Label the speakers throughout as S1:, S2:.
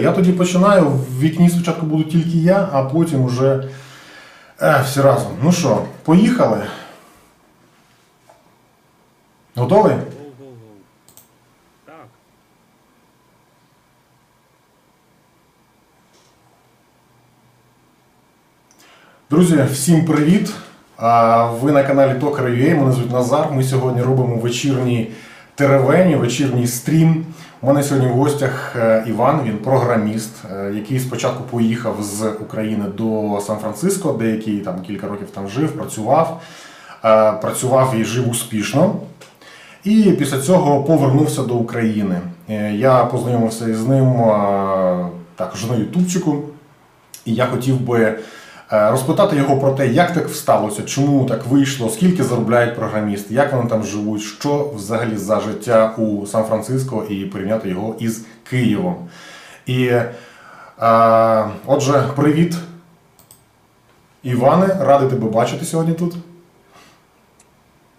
S1: Я тоді починаю, в вікні спочатку буду тільки я, а потім уже е, всі разом. Ну що, поїхали? Готовий?
S2: Так.
S1: Друзі, всім привіт! Ви на каналі Токар.ua, мене звуть Назар. Ми сьогодні робимо вечірній теревені, вечірній стрім. Мене сьогодні в гостях е, Іван, він програміст, е, який спочатку поїхав з України до Сан-Франциско, деякий там кілька років там жив, працював, Е, працював і жив успішно. І після цього повернувся до України. Я познайомився із ним також на Ютубчику. І я хотів би розпитати його про те, як так сталося, чому так вийшло, скільки заробляють програмісти, як вони там живуть, що взагалі за життя у Сан-Франциско, і порівняти його із Києвом. І е, отже, привіт, Іване, радий тебе бачити сьогодні тут.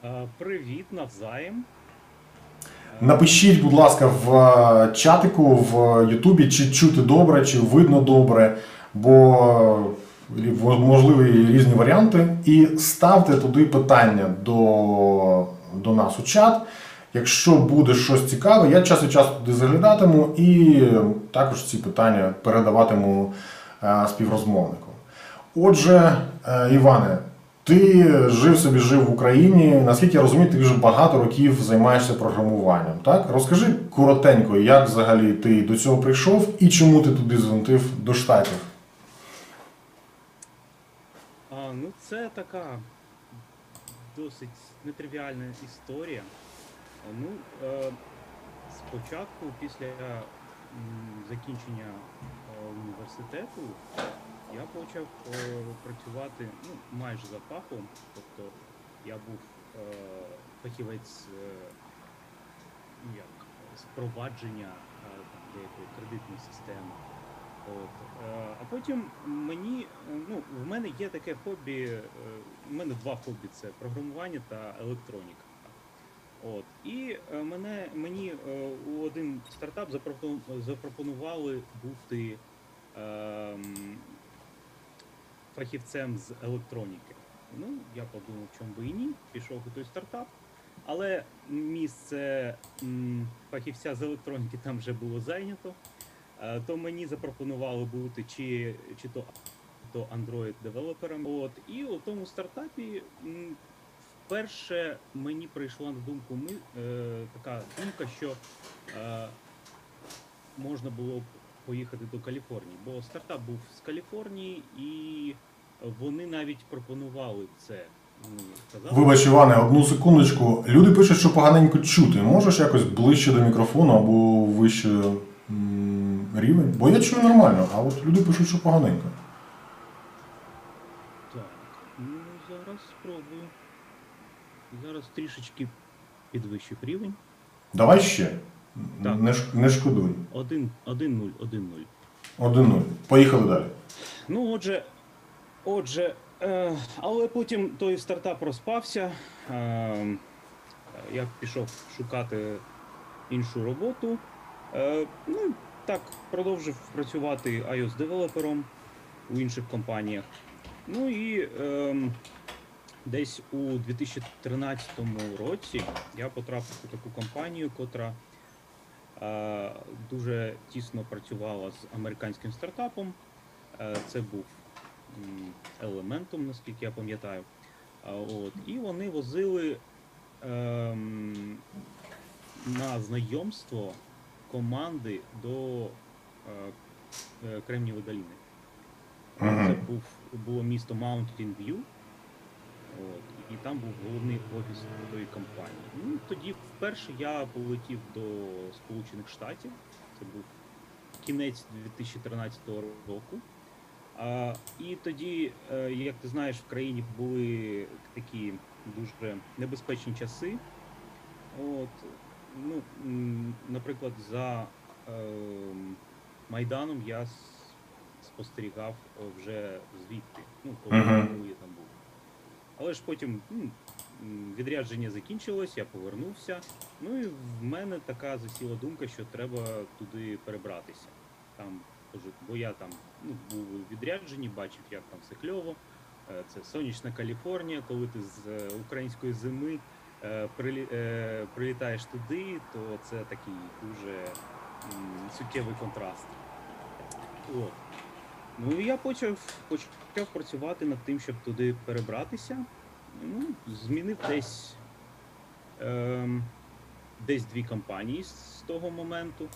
S2: Е, Привіт, навзаєм.
S1: Напишіть, будь ласка, в е, чатику в Ютубі, чи чути добре, чи видно добре, бо е, можливі різні варіанти. І ставте туди питання до, до нас у чат. Якщо буде щось цікаве, я час від часу туди заглядатиму і також ці питання передаватиму е, співрозмовнику. Отже, е, Іване, ти жив собі жив в Україні. Наскільки я розумію, ти вже багато років займаєшся програмуванням. Так? Розкажи коротенько, як взагалі ти до цього прийшов і чому ти туди звинтив до штатів.
S2: А, ну, це така досить нетривіальна історія. Ну, е, спочатку, після закінчення е, університету, я почав е, працювати ну, майже за фахом. Тобто я був е, фахівець е, як, спровадження е, деякої кредитної системи. От. Е, а потім мені, е, ну, в мене є таке хобі, е, в мене два хобі це програмування та електроніка. От. І мене, мені у один стартап запропонували бути ем, фахівцем з електроніки. Ну, я подумав, чому би і ні, пішов у той стартап. Але місце м, фахівця з електроніки там вже було зайнято. Е, то мені запропонували бути чи, чи то, то Android девелопером. От і у тому стартапі вперше мені прийшла на думку ми, е, така думка, що е, можна було б поїхати до Каліфорнії, бо стартап був з Каліфорнії, і вони навіть пропонували це. Сказали,
S1: Вибач, Іване, одну секундочку. Люди пишуть, що поганенько чути. Можеш якось ближче до мікрофону або вище рівень? Бо я чую нормально, а от люди пишуть, що поганенько.
S2: Так, ну зараз спробую. Зараз трішечки підвищив рівень.
S1: Давай ще.
S2: Так.
S1: Не, ш- не шкодуй.
S2: 1, 1, 0, 1, 0.
S1: Один-нуль. Поїхали далі.
S2: Ну, отже, отже, е, але потім той стартап розпався. Е, я пішов шукати іншу роботу. Е, ну, так, продовжив працювати iOS девелопером у інших компаніях. Ну і е, десь у 2013 році я потрапив у таку компанію, котра е, дуже тісно працювала з американським стартапом. Е, Це був елементом, наскільки я пам'ятаю. А, От. І вони возили ем, на знайомство команди до е, е, Кремнієвої доліни. Це був, було місто Mountain View. От, і там був головний офіс тої компанії. Ну, тоді вперше я полетів до Сполучених Штатів. Це був кінець 2013 року. А, і тоді, е, як ти знаєш, в країні були такі дуже небезпечні часи. От, ну, наприклад, за ем, Майданом я спостерігав е, вже звідти, ну, коли
S1: Мгм.
S2: коли я там був. Але ж потім ну, відрядження закінчилось, я повернувся. Ну і в мене така засіла думка, що треба туди перебратися. там бо я там ну, був у відрядженні, бачив, як там все кльово. Е, Це сонячна Каліфорнія, коли ти з е, української зими прилітаєш туди, то це такий дуже суттєвий контраст. От. Ну і я почав, почав працювати над тим, щоб туди перебратися. Ну, змінив десь, ем, десь дві компанії з того моменту.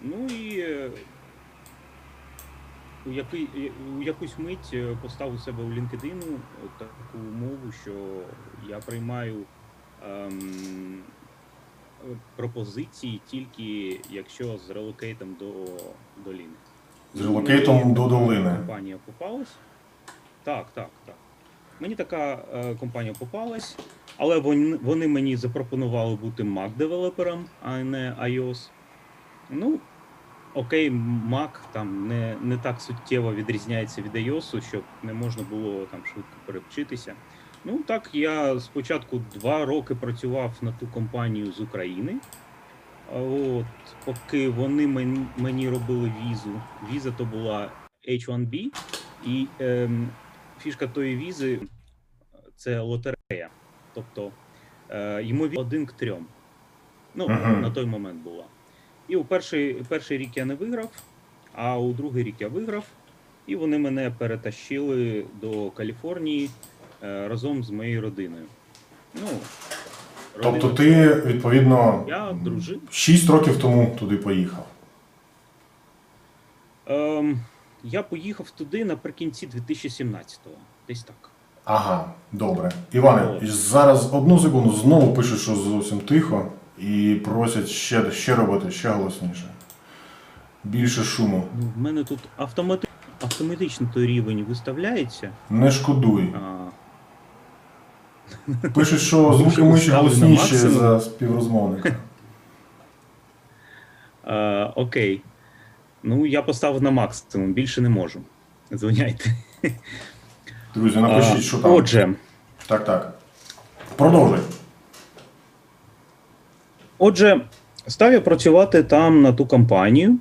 S2: Ну і е, у, який, е, у якусь мить е, поставив себе у LinkedIn таку умову, що я приймаю ем, пропозиції тільки якщо з релокейтом до доліни.
S1: З релокейтом
S2: Мені
S1: до долини.
S2: Компанія попалась. Так, так, так. Мені така е, компанія попалась, але вони, вони мені запропонували бути Mac-девелопером, а не iOS. Ну, окей, Mac там не, не так суттєво відрізняється від iOS, щоб не можна було там швидко перевчитися. Ну так, я спочатку два роки працював на ту компанію з України. От, поки вони мені, робили візу. Віза то була H1B, і ем, фішка тої візи це лотерея. Тобто е, ймовірно один к трьом. Ну,
S1: Мгм.
S2: на той момент була. І у перший, перший рік я не виграв, а у другий рік я виграв, і вони мене перетащили до Каліфорнії разом з моєю родиною. Ну,
S1: Тобто ти, відповідно,
S2: я дружив.
S1: 6 років тому туди поїхав.
S2: Ем, я поїхав туди наприкінці 2017-го. Десь так.
S1: Ага, добре. Іване, зараз одну секунду знову пишуть, що зовсім тихо, і просять ще, ще робити, ще голосніше. Більше шуму.
S2: Ну, в мене тут автомати... автоматично той рівень виставляється.
S1: Не шкодуй.
S2: А,
S1: Пишуть, що звуки миші голосніші за співрозмовника.
S2: окей. Ну, я поставив на максимум, більше не можу. Дзвоняйте.
S1: Друзі, напишіть, що там.
S2: Отже,
S1: Так, так. Продовжуй.
S2: Отже, став я працювати там на ту компанію.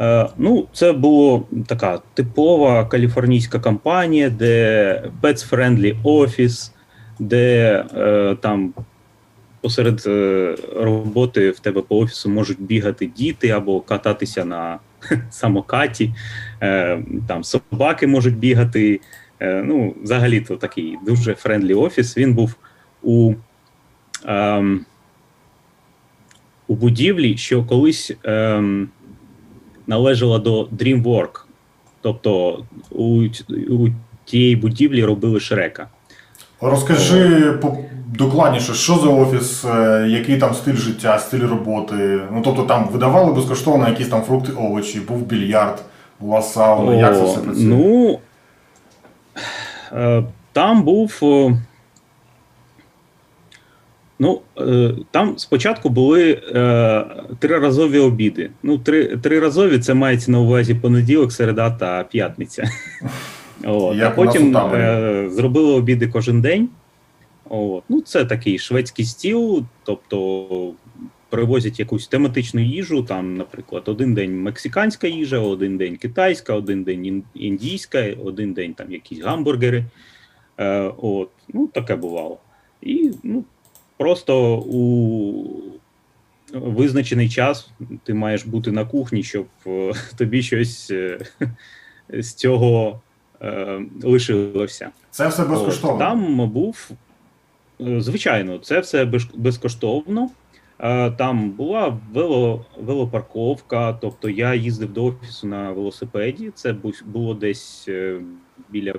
S2: Е, ну, це була така типова каліфорнійська компанія, де pets-friendly офіс, де е, там посеред е, роботи в тебе по офісу можуть бігати діти або кататися на самокаті, е, там собаки можуть бігати. Е, ну, взагалі, то такий дуже friendly офіс. Він був у. Ем, у будівлі, що колись ем, належала до DreamWorks. Тобто у, у тієї будівлі робили Шрека.
S1: Розкажи по- докладніше, що за офіс, е, який там стиль життя, стиль роботи. Ну тобто там видавали безкоштовно якісь там фрукти, овочі, був більярд, була сауна. Як це все працює?
S2: Ну, е, там був. е, Ну, е, там спочатку були е, триразові обіди. Ну, три, триразові це мається на увазі понеділок, середа та п'ятниця. От.
S1: Як
S2: а потім е, зробили обіди кожен день. От. Ну, це такий шведський стіл, тобто привозять якусь тематичну їжу. Там, наприклад, один день мексиканська їжа, один день китайська, один день індійська, один день там якісь гамбургери. Е, от. Ну, таке бувало. І ну, просто у визначений час ти маєш бути на кухні, щоб е, тобі щось е, з цього е, лишилося.
S1: Це все безкоштовно.
S2: От, Там був, е, звичайно, це все безкоштовно. Е, Там була вело, велопарковка, тобто я їздив до офісу на велосипеді. Це було десь е, біля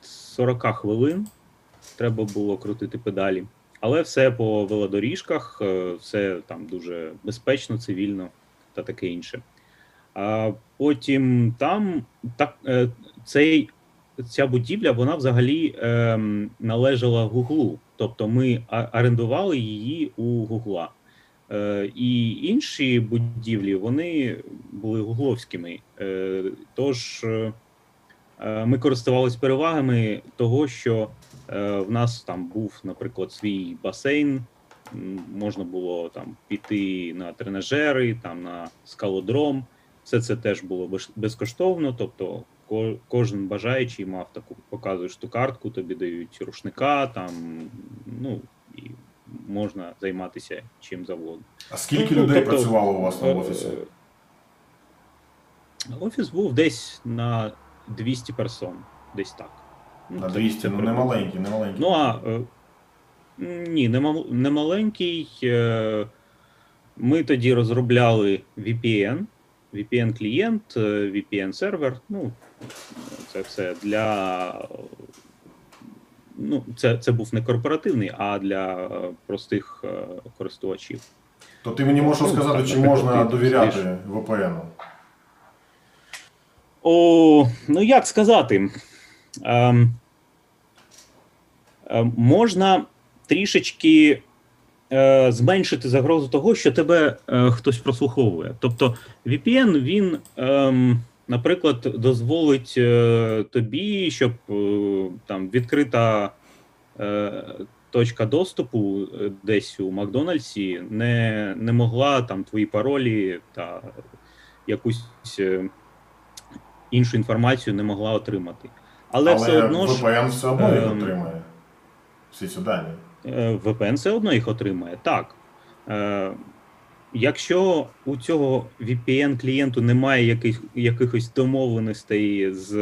S2: 40 хвилин. Треба було крутити педалі. Але все по велодоріжках, все там дуже безпечно, цивільно та таке інше. А потім там так, е, цей ця будівля вона взагалі ем, належала Гуглу. Тобто ми орендували її у Гугла. Е, і інші будівлі вони були гугловськими. Е, тож е, е, ми користувалися перевагами того, що е, в нас там був, наприклад, свій басейн, можна було там піти на тренажери, там на скалодром. Все це теж було безкоштовно. Тобто, кожен бажаючий мав таку, показуєш ту картку, тобі дають рушника, там ну і можна займатися чим завгодно.
S1: А скільки
S2: Ну,
S1: людей
S2: тобто,
S1: працювало у вас на
S2: Е,
S1: офісі?
S2: е, Офіс був десь на 200 персон, десь так. Ну,
S1: На
S2: це-
S1: 200,
S2: це
S1: ну не маленький, не маленький.
S2: Ну а е, ні, не, мал- не маленький. Ми тоді розробляли VPN, VPN-клієнт, е, VPN-сервер. Ну, це все для. Ну, це, це був не корпоративний, а для е, простих е, користувачів.
S1: То ти мені можеш
S2: ну,
S1: сказати,
S2: так,
S1: чи можна довіряти. VPN?
S2: О, ну як сказати? Ем, ем, можна трішечки е, зменшити загрозу того, що тебе е, хтось прослуховує. Тобто VPN, він, ем, наприклад, дозволить е, тобі, щоб е, там відкрита е, точка доступу десь у Макдональдсі не, не могла там твої паролі та якусь. е, іншу інформацію не могла отримати. Але,
S1: Але
S2: все одно ж
S1: VPN все одно
S2: ем,
S1: отримає. Всі ці дані.
S2: Е, VPN все одно їх отримає. Так. Е, Якщо у цього VPN клієнту немає яких, якихось домовленостей з,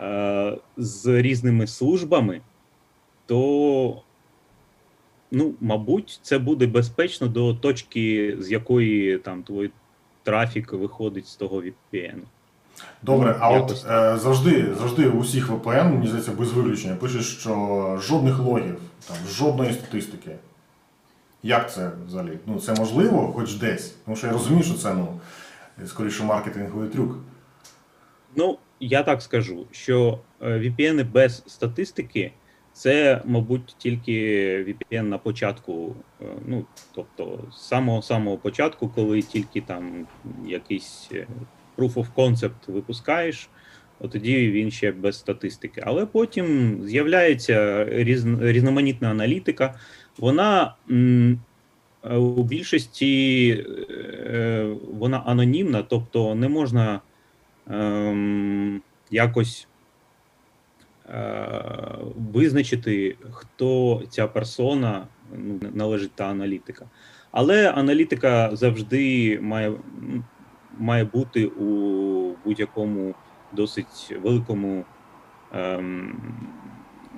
S2: е, з різними службами, то, ну, мабуть, це буде безпечно до точки, з якої там твій трафік виходить з того VPN.
S1: Добре,
S2: Ну,
S1: а
S2: якось
S1: от е, завжди, завжди у всіх VPN, мені здається, без виключення, пише, що жодних логів, там, жодної статистики. Як це взагалі? Ну, це можливо, хоч десь. Тому що я розумію, що це ну, скоріше маркетинговий трюк.
S2: Ну, я так скажу, що е, VPN без статистики це, мабуть, тільки VPN на початку, е, ну, тобто з самого самого початку, коли тільки там якийсь е, proof of concept випускаєш, от тоді він ще без статистики. Але потім з'являється різн- різноманітна аналітика. Вона м, у більшості е, вона анонімна, тобто не можна ем, якось е, визначити, хто ця персона, ну, належить та аналітика. Але аналітика завжди має, має бути у будь-якому досить великому. Ем,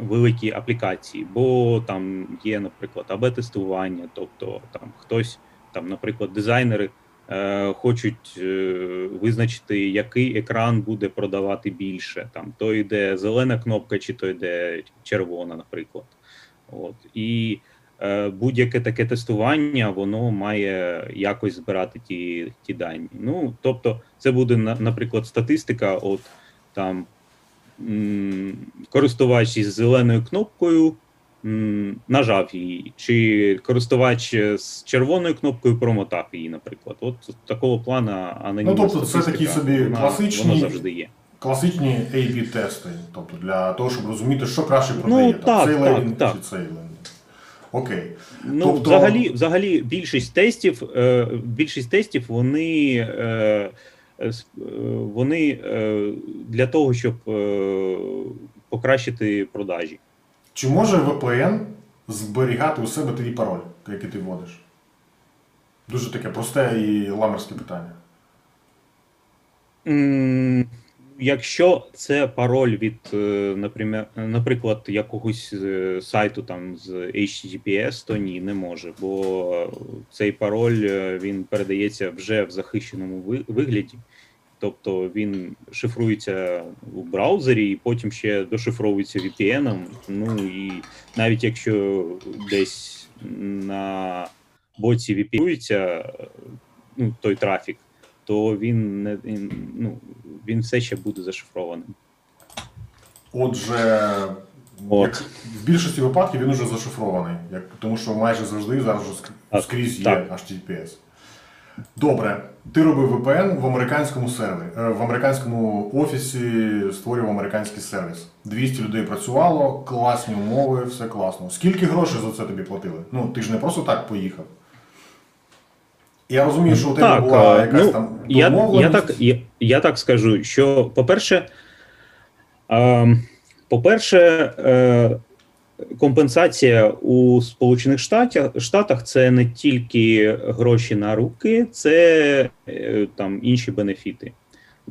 S2: великій аплікації, бо там є, наприклад, АБ-тестування, тобто там хтось, там, наприклад, дизайнери е, хочуть е, визначити, який екран буде продавати більше. Там то йде зелена кнопка, чи то йде червона, наприклад. От. І будь-яке таке тестування, воно має якось збирати ті, ті дані. Ну, тобто, це буде, наприклад, статистика, от там м, користувач із зеленою кнопкою м, нажав її, чи користувач з червоною кнопкою промотав її, наприклад. От такого плана анонімна
S1: Ну, тобто це такі собі
S2: вона,
S1: класичні-
S2: вона завжди є.
S1: Класичні A-B-тести, тобто для того, щоб розуміти, що краще продає,
S2: Ну, так,
S1: цей
S2: так,
S1: лендінг,
S2: так.
S1: чи цей лендінг. Окей.
S2: Ну,
S1: Тобто-
S2: взагалі, взагалі, більшість тестів, е, більшість тестів вони, е, е, вони е, для того, щоб е, покращити продажі.
S1: Чи може VPN зберігати у себе твій пароль, який ти вводиш? Дуже таке просте і ламерське питання.
S2: М, Якщо це пароль від, е, наприклад, якогось е, сайту там з HTTPS, то ні, не може, бо цей пароль е, він передається вже в захищеному вигляді. Тобто він шифрується у браузері і потім ще дошифровується VPN. Ну і навіть якщо десь на боці VPN ну, той трафік, то він не ну, він все ще буде зашифрованим.
S1: Отже,
S2: От.
S1: Як, в більшості випадків він уже зашифрований, як, тому що майже завжди зараз скрізь є
S2: так.
S1: HTTPS. Добре, ти робив VPN в американському сервері, е, в американському офісі створював американський сервіс. 200 людей працювало, класні умови, все класно. Скільки грошей за це тобі платили? Ну, ти ж не просто так поїхав. Я розумію, що у тебе
S2: Так,
S1: була якась
S2: ну,
S1: там
S2: я, я, так, я, я так скажу, що, по-перше, е, по-перше, е, компенсація у Сполучених Штатах, Штатах це не тільки гроші на руки, це е, там інші бенефіти.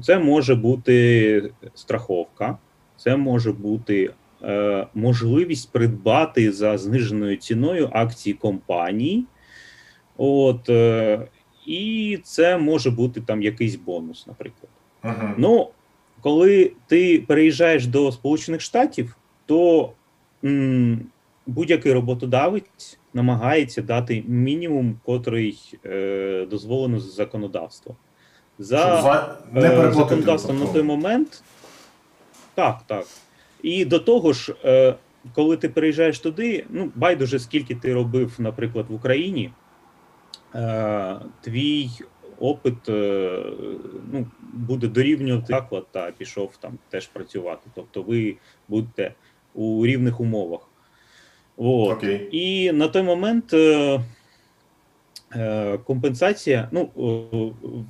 S2: Це може бути страховка, це може бути е, можливість придбати за зниженою ціною акції компанії. От, е, і це може бути там якийсь бонус, наприклад.
S1: Мгм.
S2: Ну, коли ти переїжджаєш до Сполучених Штатів, то будь-який роботодавець намагається дати мінімум, котрий е, дозволено з законодавства. За,
S1: за... не
S2: е, законодавством на той момент. Так, так. І до того ж, е, коли ти переїжджаєш туди, ну, байдуже, скільки ти робив, наприклад, в Україні, твій опит е, ну, буде дорівнювати заклад та пішов там теж працювати. Тобто ви будете у рівних умовах. От.
S1: Окей.
S2: І на той момент е, е, компенсація. Ну,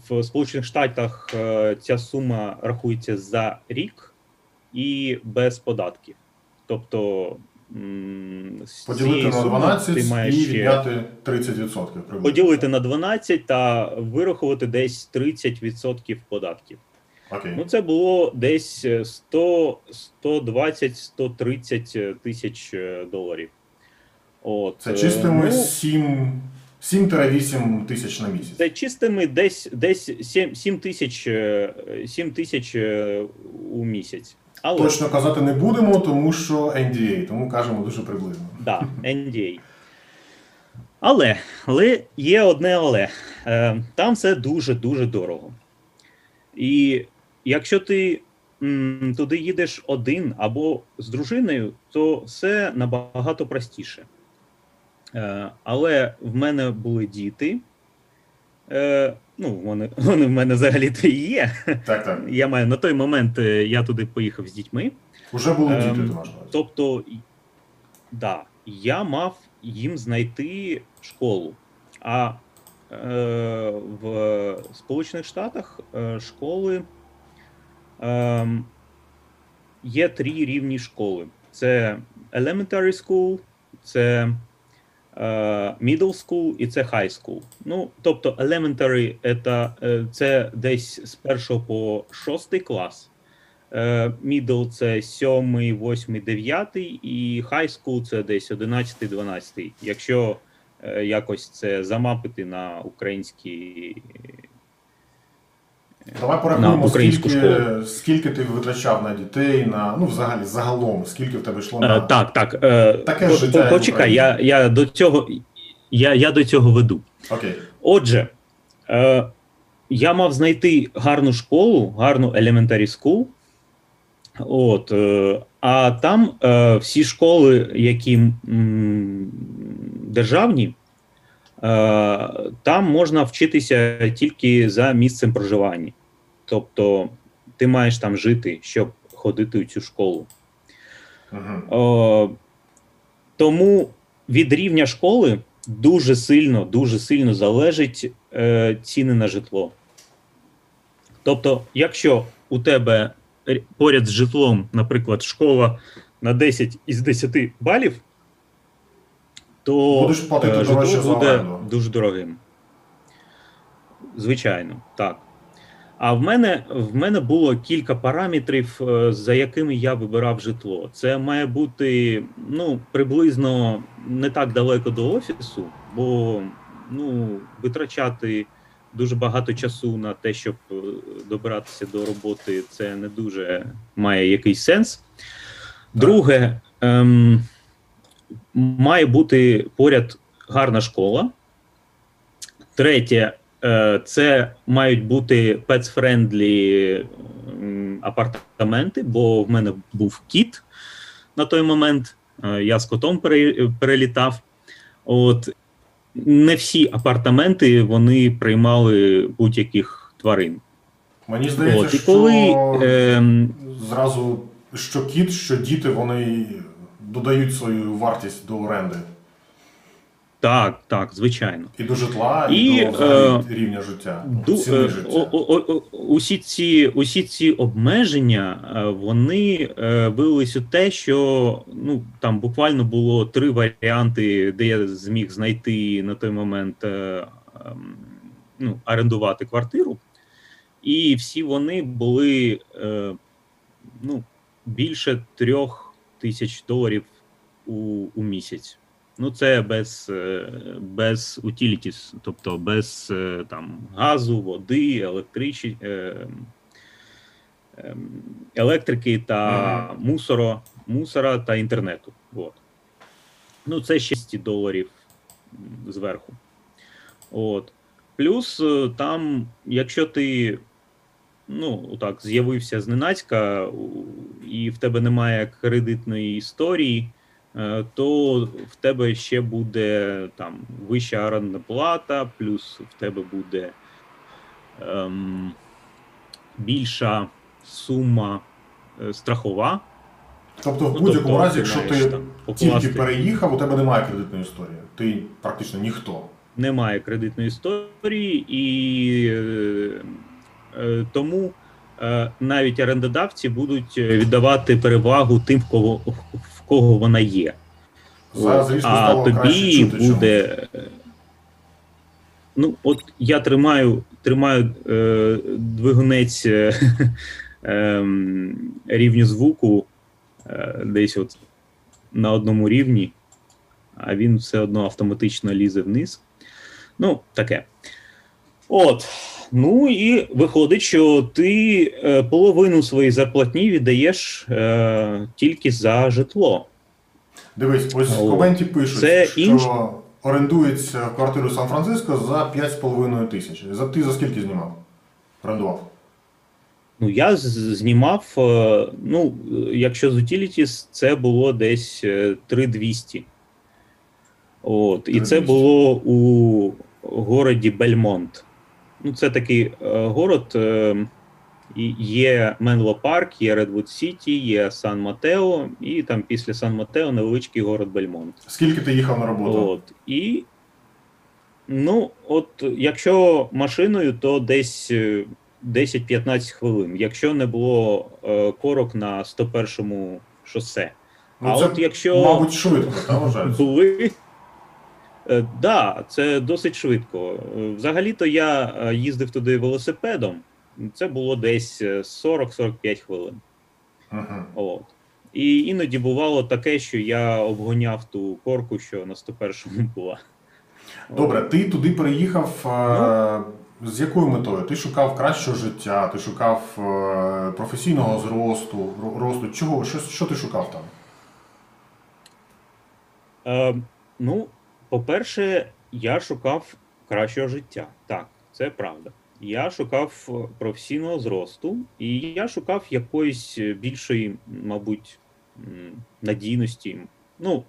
S2: в Сполучених Штатах е, ця сума рахується за рік і без податків. Тобто
S1: Поділити на
S2: суми
S1: 12
S2: ти маєш
S1: і відняти 30% приблизно.
S2: поділити на 12 та вирахувати десь 30% податків.
S1: Окей.
S2: Ну, це було десь е, 100, 120, 130 тисяч е, доларів. От,
S1: Це
S2: е,
S1: чистими
S2: ну,
S1: 7 7-8 тисяч на місяць.
S2: Це чистими десь десь 7, 7 тисяч е, 7 тисяч е, у місяць. Але
S1: Точно казати не будемо, тому що NDA, тому кажемо дуже приблизно.
S2: да, NDA. Але, але є одне але. Е, Там все дуже дуже дорого. І якщо ти м, туди їдеш один або з дружиною, то все набагато простіше. Е, Але в мене були діти. Е, Ну, вони, вони в мене взагалі-то і є.
S1: Так, так.
S2: Я маю на той момент е, я туди поїхав з дітьми.
S1: Уже були
S2: Ем,
S1: діти, ти маєш.
S2: Тобто, да, я мав їм знайти школу. А е, в Сполучених Штатах е, школи е, є три рівні школи: це Elementary School, це Middle School і це High School. Ну, тобто, Elementary это, е, це десь з першого по шостий клас. Е, Middle – це 7, 8, 9, і High School – це десь 11, 12. Якщо е, якось це замапити на українські.
S1: Давай порахуємо,
S2: на українську
S1: скільки, скільки ти витрачав на дітей, на ну взагалі загалом, скільки в тебе йшло
S2: Е,
S1: на
S2: так, так. Е,
S1: Таке
S2: по-
S1: життя,
S2: Почекай, я, я до цього. Я, я до цього веду.
S1: окей.
S2: Отже, е, я мав знайти гарну школу, гарну elementary school. От, е, а там е, всі школи, які м, державні, там можна вчитися тільки за місцем проживання. Тобто ти маєш там жити, щоб ходити у цю школу.
S1: Угу.
S2: О, тому від рівня школи дуже сильно, дуже сильно залежить е, ціни на житло. Тобто, якщо у тебе поряд з житлом, наприклад, школа на 10 із 10 балів, то
S1: Будеш платити
S2: е,
S1: дорожче
S2: житло
S1: за
S2: буде
S1: оренду.
S2: дуже дорогим. Звичайно, так. А в мене в мене було кілька параметрів, е, за якими я вибирав житло. Це має бути ну приблизно не так далеко до офісу, бо ну витрачати дуже багато часу на те, щоб е, добиратися до роботи, це не дуже має якийсь сенс. Друге, ем, має бути поряд гарна школа. Третє, е, це мають бути pets-friendly апартаменти, бо в мене був кіт на той момент. Е, Я з котом перелітав. От. не всі апартаменти вони приймали будь-яких тварин.
S1: Мені здається,
S2: От, і
S1: що
S2: коли ем,
S1: зразу що кіт, що діти вони додають свою вартість до оренди
S2: так, так, звичайно.
S1: і до житла, і,
S2: І,
S1: до
S2: е,
S1: рівня життя,
S2: Ду,
S1: ціни
S2: е,
S1: життя.
S2: о, о, о, усі, ці, усі ці обмеження е, вони е, вилились у те, що ну там буквально було три варіанти, де я зміг знайти на той момент е, ем, ну, орендувати квартиру, і всі вони були е, ну, більше трьох тисяч доларів у, у місяць. Ну, це без, е, без utilities, тобто без е, там, газу, води, електричі, е, ем, електрики та мусоро, мусора та інтернету. От. Ну, це 6 доларів зверху. От. Плюс там, якщо ти ну, так, з'явився зненацька, і в тебе немає кредитної історії, е, то в тебе ще буде там вища орендна плата, плюс в тебе буде ем, більша сума е, страхова.
S1: Тобто, в
S2: Ну,
S1: будь-якому
S2: тобто,
S1: разі, якщо ти
S2: там
S1: тільки переїхав, у тебе немає кредитної історії. Ти практично ніхто.
S2: немає кредитної історії, і е, тому е, навіть орендодавці будуть е, віддавати перевагу тим, в кого, в кого вона є.
S1: Зараз, звісно,
S2: а
S1: краще
S2: тобі буде. е, Ну, от я тримаю, тримаю е, двигунець е, ем, рівню звуку е, десь от на одному рівні, а він все одно автоматично лізе вниз. Ну, таке. От. Ну і виходить, що ти е, половину своєї зарплатні віддаєш е, тільки за житло.
S1: Дивись, ось в коменті пишуть,
S2: це
S1: що
S2: інш-
S1: орендується квартиру Сан-Франциско за 5,5 тисяч. За ти за скільки знімав? Орендував?
S2: Ну, я знімав, е, ну, е, якщо з Utilities, це було десь е, 3200. От, і це було у городі Бельмонт. Ну, це такий е, город. Е, є Менло Парк, є Редвуд Сіті, є Сан Матео, і там після Сан Матео невеличкий город Бельмонт.
S1: Скільки ти їхав на роботу?
S2: От, і, ну, от, якщо машиною, то десь е, 10-15 хвилин, якщо не було е, корок на 101-му шосе.
S1: Ну,
S2: а
S1: це,
S2: от якщо
S1: мабуть, швидко, та вважається?
S2: були. Так, да, це досить швидко. Е, Взагалі-то я е, їздив туди велосипедом. Це було десь е, 40-45 хвилин.
S1: Угу.
S2: От. І іноді бувало таке, що я обгоняв ту корку, що на 101-му була.
S1: Добре, ти туди переїхав е, з якою метою? Ти шукав кращого життя, ти шукав е, професійного зросту, росту. Чого? Що, що ти шукав там?
S2: Е, ну, по-перше, я шукав кращого життя. Так, це правда. Я шукав професійного зросту, і я шукав якоїсь більшої, мабуть, надійності. Ну,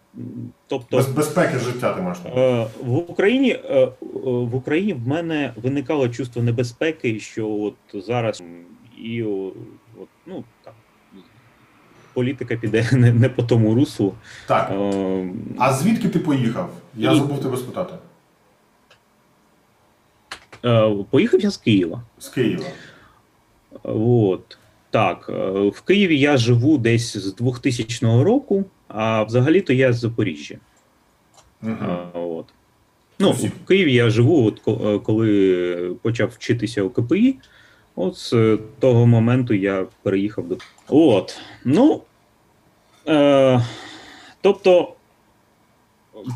S2: тобто,
S1: Без, безпеки життя ти маєш?
S2: Е, В Україні е, в Україні в мене виникало чувство небезпеки, що от зараз і от, ну політика піде не, не по тому руслу.
S1: Так.
S2: Е,
S1: А звідки ти поїхав? Я
S2: І-
S1: забув тебе спитати.
S2: е, Поїхав я з Києва.
S1: З Києва.
S2: От так, е, в Києві я живу десь з 2000 року, а взагалі-то я з Запоріжжя.
S1: Угу.
S2: А, От. Ну, в Києві я живу, от коли почав вчитися у КПІ. От з того моменту я переїхав до. От. Ну. Е, тобто,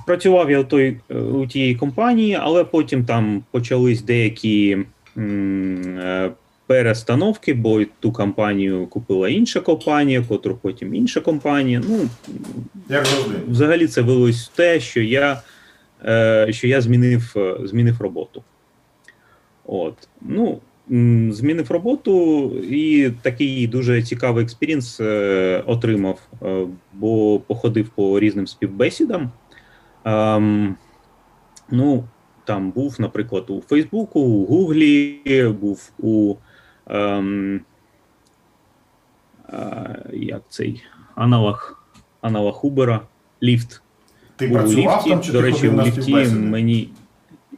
S2: працював я у, той, у тієї компанії, але потім там почались деякі м, е, перестановки, бо ту компанію купила інша компанія, котру потім інша компанія. Ну,
S1: Як завжди.
S2: взагалі це вилилось в те, що я, е, що я змінив, е, змінив роботу. От. Ну, змінив роботу і такий дуже цікавий experience е, отримав, е, бо походив по різним співбесідам. Ем, Ну, там був, наприклад, у Фейсбуку, у Гуглі, був у ем, е, як цей аналог, аналог Uber, Lyft.
S1: Ти
S2: був у
S1: працював
S2: Lyft і.
S1: там чи
S2: До
S1: ти
S2: речі, у Lyft
S1: і
S2: мені.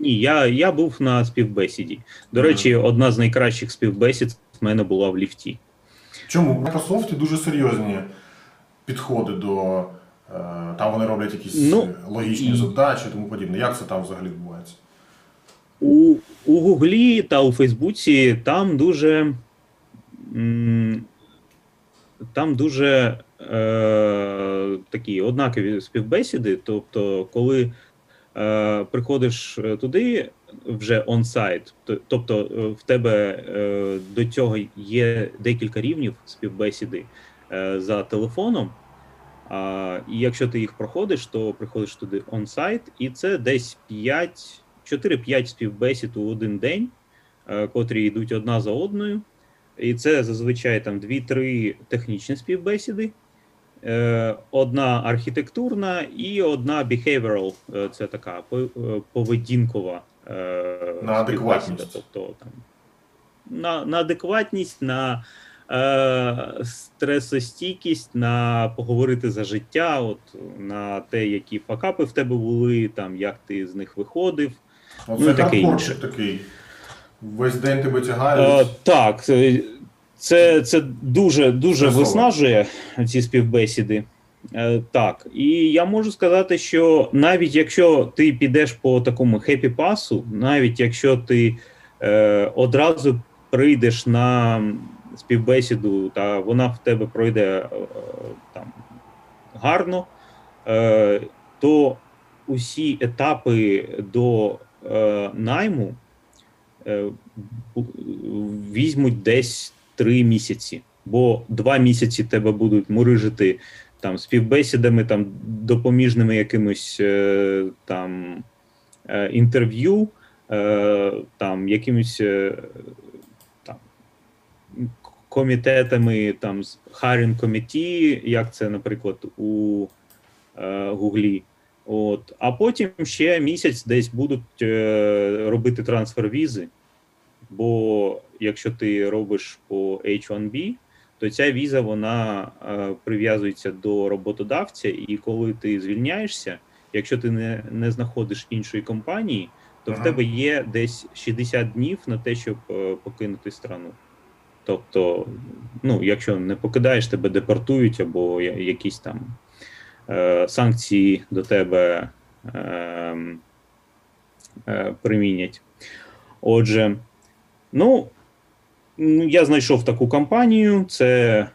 S2: Ні, я, я був на співбесіді. До речі, одна з найкращих співбесід в мене була в ліфті.
S1: Чому? В Microsoft дуже серйозні підходи до. е, Там вони роблять якісь
S2: Ну,
S1: логічні
S2: і-
S1: задачі і тому подібне. Як це там взагалі відбувається?
S2: У, у Гуглі та у Фейсбуці там дуже. Там дуже е, такі однакові співбесіди. Тобто, коли е, приходиш е, туди вже on-site, тобто е, в тебе до цього є декілька рівнів співбесіди за телефоном. А, і якщо ти їх проходиш, то приходиш туди on-site, і це десь 5, 4-5 співбесід у один день, е, котрі йдуть одна за одною. І це зазвичай там 2-3 технічні співбесіди, одна архітектурна і одна behavioral, е, це така е, поведінкова е,
S1: На адекватність.
S2: Тобто там на, на адекватність, на е, стресостійкість, на поговорити за життя, от на те, які факапи в тебе були, там як ти з них виходив.
S1: Оце
S2: Ну, інше.
S1: такий. Весь день тебе
S2: Е, так, е, це, це дуже дуже виснажує ці співбесіди. Е, так, і я можу сказати, що навіть якщо ти підеш по такому хеппі пасу, навіть якщо ти е, одразу прийдеш на співбесіду, та вона в тебе пройде е, там гарно, е, то усі етапи до е, найму е, візьмуть десь три місяці, бо два місяці тебе будуть мурижити там співбесідами, там допоміжними якимось е, там е, інтерв'ю, е, там якимось там комітетами, там з hiring committee, як це, наприклад, у Гуглі. От, а потім ще місяць десь будуть е, робити трансфер візи. Бо якщо ти робиш по H1B, то ця віза вона е, прив'язується до роботодавця, і коли ти звільняєшся, якщо ти не, не знаходиш іншої компанії, то
S1: Ага.
S2: в тебе є десь 60 днів на те, щоб е, покинути страну. Тобто, ну, якщо не покидаєш, тебе депортують або якісь там е, санкції до тебе е, е, примінять. Отже, ну, я знайшов таку компанію. Це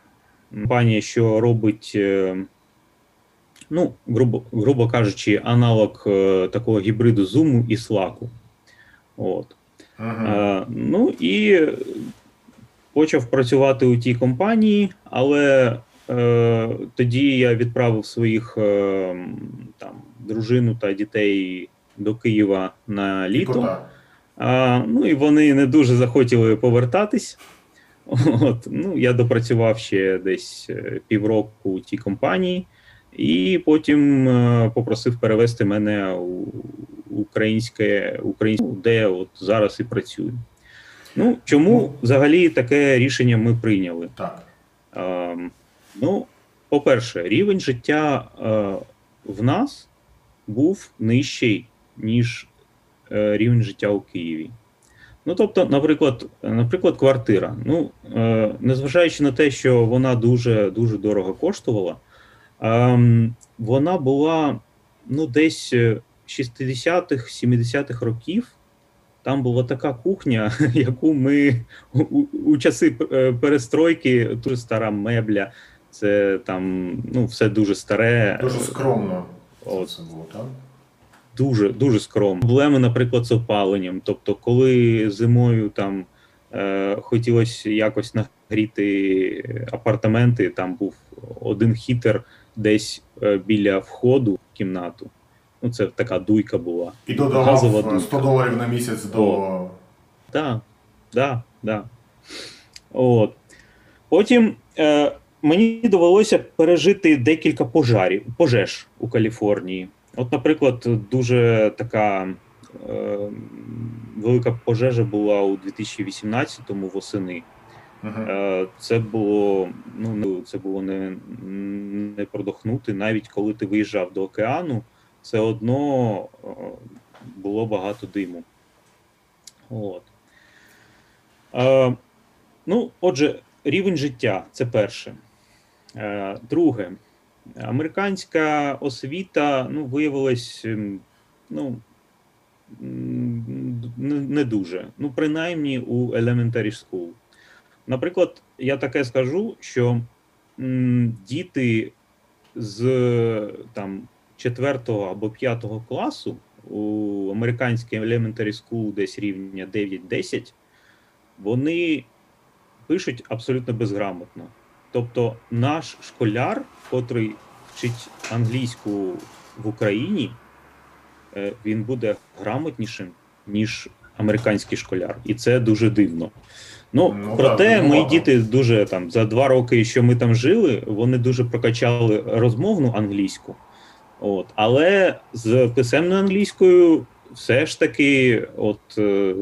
S2: компанія, що робить, е, ну, грубо, грубо кажучи, аналог е, такого гібриду Zoom і Slack. От.
S1: Мгм.
S2: Е, ну і почав працювати у тій компанії, але е, тоді я відправив своїх е, там дружину та дітей до Києва на літо. А, ну і вони не дуже захотіли повертатись. От, ну, я допрацював ще десь е, півроку у тій компанії, і потім е, попросив перевести мене у українське, українське, де от зараз і працюю. Ну, чому взагалі таке рішення ми прийняли?
S1: Так.
S2: Ем, ну, по-перше, рівень життя е, в нас був нижчий, ніж е, рівень життя у Києві. Ну, тобто, наприклад, наприклад, квартира. Ну, е, незважаючи на те, що вона дуже дуже дорого коштувала, ем, вона була ну, десь е, 60-х, 70-х років. Там була така кухня, яку ми у, у- часи е, перестройки, дуже стара мебля, це там ну, все дуже старе.
S1: Дуже скромно
S2: От.
S1: все було, так?
S2: Дуже дуже скромно. Проблеми, наприклад, з опаленням. Тобто, коли зимою там е, хотілося якось нагріти апартаменти, там був один хітер десь е, біля входу в кімнату. Ну, це така дуйка була.
S1: І додавав е, 100 доларів на місяць до.
S2: Так, да. От. Потім е, мені довелося пережити декілька пожарів, пожеж у Каліфорнії. От, наприклад, дуже така е, велика пожежа була у 2018-му восени. Е, Це було ну це було не, не продохнути. Навіть коли ти виїжджав до океану, все одно е, було багато диму. От. Е, ну, отже, рівень життя це перше. Е, друге, американська освіта ну, виявилась ем, ну, не, дуже. Ну, принаймні у elementary school. Наприклад, я таке скажу, що діти з там 4 або 5 класу у американській elementary school десь рівня 9-10, вони пишуть абсолютно безграмотно. Тобто наш школяр, котрий вчить англійську в Україні, е, він буде грамотнішим, ніж американський школяр. І це дуже дивно. Ну,
S1: Ну,
S2: проте
S1: так,
S2: мої
S1: дивновато.
S2: діти дуже там за два роки, що ми там жили, вони дуже прокачали розмовну англійську. От, але з писемною англійською все ж таки, от е,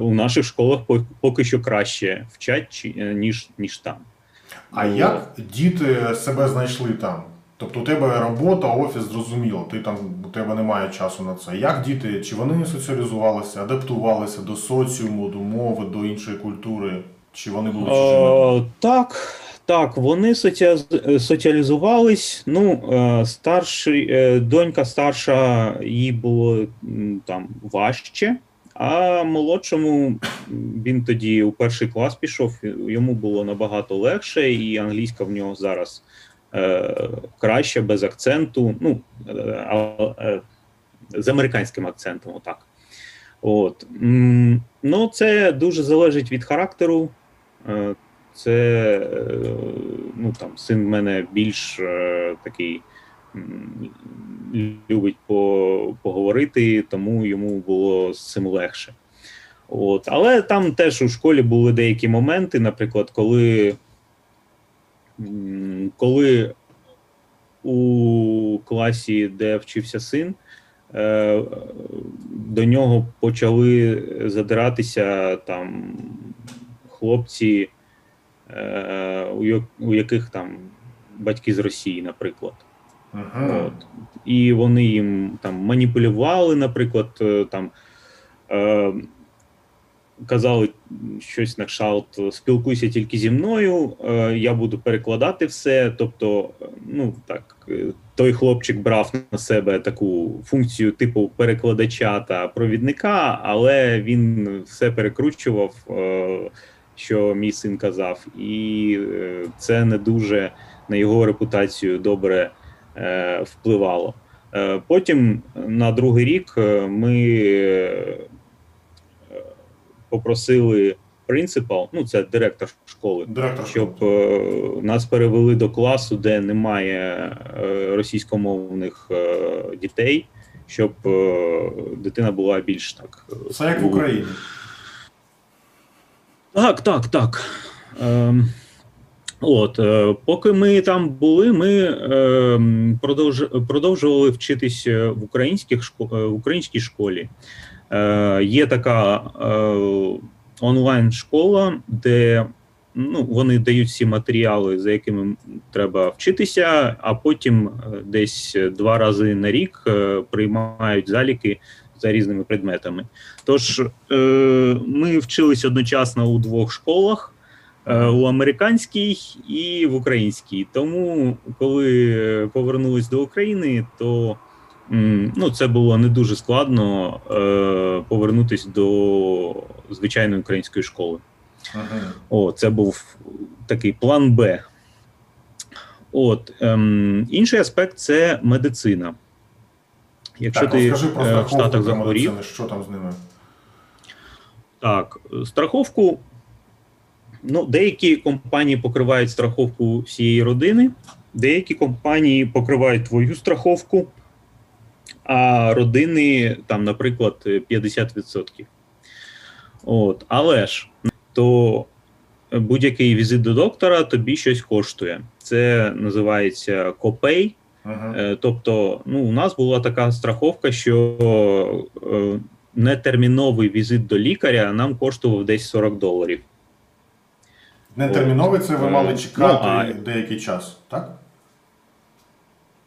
S2: у наших школах поки що краще вчать, е, ніж, ніж там.
S1: А
S2: Ну,
S1: як діти себе знайшли там? Тобто у тебе робота, офіс, зрозуміло, ти там у тебе немає часу на це. Як діти, чи вони соціалізувалися, адаптувалися до соціуму, до мови, до іншої культури, чи вони були чужими?
S2: Е, так, так, вони соціалізувались. Ну, е, старший, донька старша, їй було там важче, а молодшому він тоді у перший клас пішов, йому було набагато легше, і англійська в нього зараз е, краща, без акценту. Ну, е, е, з американським акцентом, отак. От. Ну, це дуже залежить від характеру. Е, Це е, ну, там, син в мене більш е, такий любить по, поговорити, тому йому було з цим легше. От. Але там теж у школі були деякі моменти, наприклад, коли, коли у класі, де вчився син, е, до нього почали задиратися там хлопці, е, у, яких там батьки з Росії, наприклад.
S1: Мгм.
S2: От. І вони їм там маніпулювали, наприклад, е, там е, казали щось на кшталт спілкуйся тільки зі мною, е, я буду перекладати все. Тобто, ну так, е, той хлопчик брав на себе таку функцію типу перекладача та провідника, але він все перекручував, е, що мій син казав, і е, це не дуже на його репутацію добре впливало. Е, Потім на другий рік е, ми е, попросили принципал, ну це директор школи,
S1: Директор
S2: щоб е, нас перевели до класу, де немає е, російськомовних е, дітей, щоб е, дитина була більш так. е,
S1: Це як в Україні.
S2: Так, так, так. Ем, от, е, поки ми там були, ми ем, продовж, продовжували вчитись е, в, українських е, в українській школі. Є така онлайн-школа, де ну, вони дають всі матеріали, за якими треба вчитися, а потім десь два рази на рік приймають заліки за різними предметами. Тож ми вчились одночасно у двох школах: у американській і в українській. Тому, коли повернулись до України, то ну, це було не дуже складно е, повернутися до звичайної української школи.
S1: Мгм.
S2: О, це був такий план Б. От, ем, інший аспект це медицина. Якщо
S1: Так,
S2: ти
S1: розкажи про
S2: е, в Штатах захворів,
S1: що там з ними?
S2: Так, страховку. Ну, деякі компанії покривають страховку всієї родини, деякі компанії покривають твою страховку, а родини, там, наприклад, 50%. От, але ж, то будь-який візит до доктора тобі щось коштує. Це називається копей.
S1: Угу.
S2: Е, Тобто, ну, у нас була така страховка, що е, нетерміновий візит до лікаря нам коштував десь 40 доларів.
S1: Нетерміновий це ви
S2: Е,
S1: мали
S2: ну,
S1: чекати
S2: а-
S1: деякий час, так?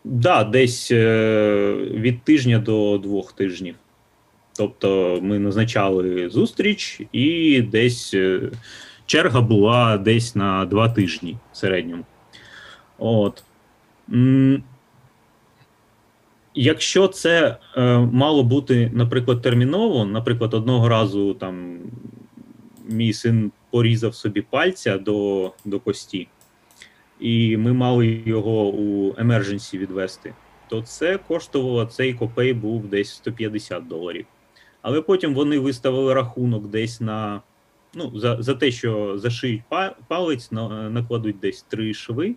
S2: Да, десь е, від тижня до двох тижнів. Тобто ми назначали зустріч, і десь е, черга була десь на два тижні в середньому. От. Якщо це мало бути, наприклад, терміново, наприклад, одного разу там мій син порізав собі пальця до, до кості, і ми мали його у emergency відвести, то це коштувало цей копей був десь 150 доларів. Але потім вони виставили рахунок десь на ну, за, за те, що зашиють палець, на, накладуть десь три шви.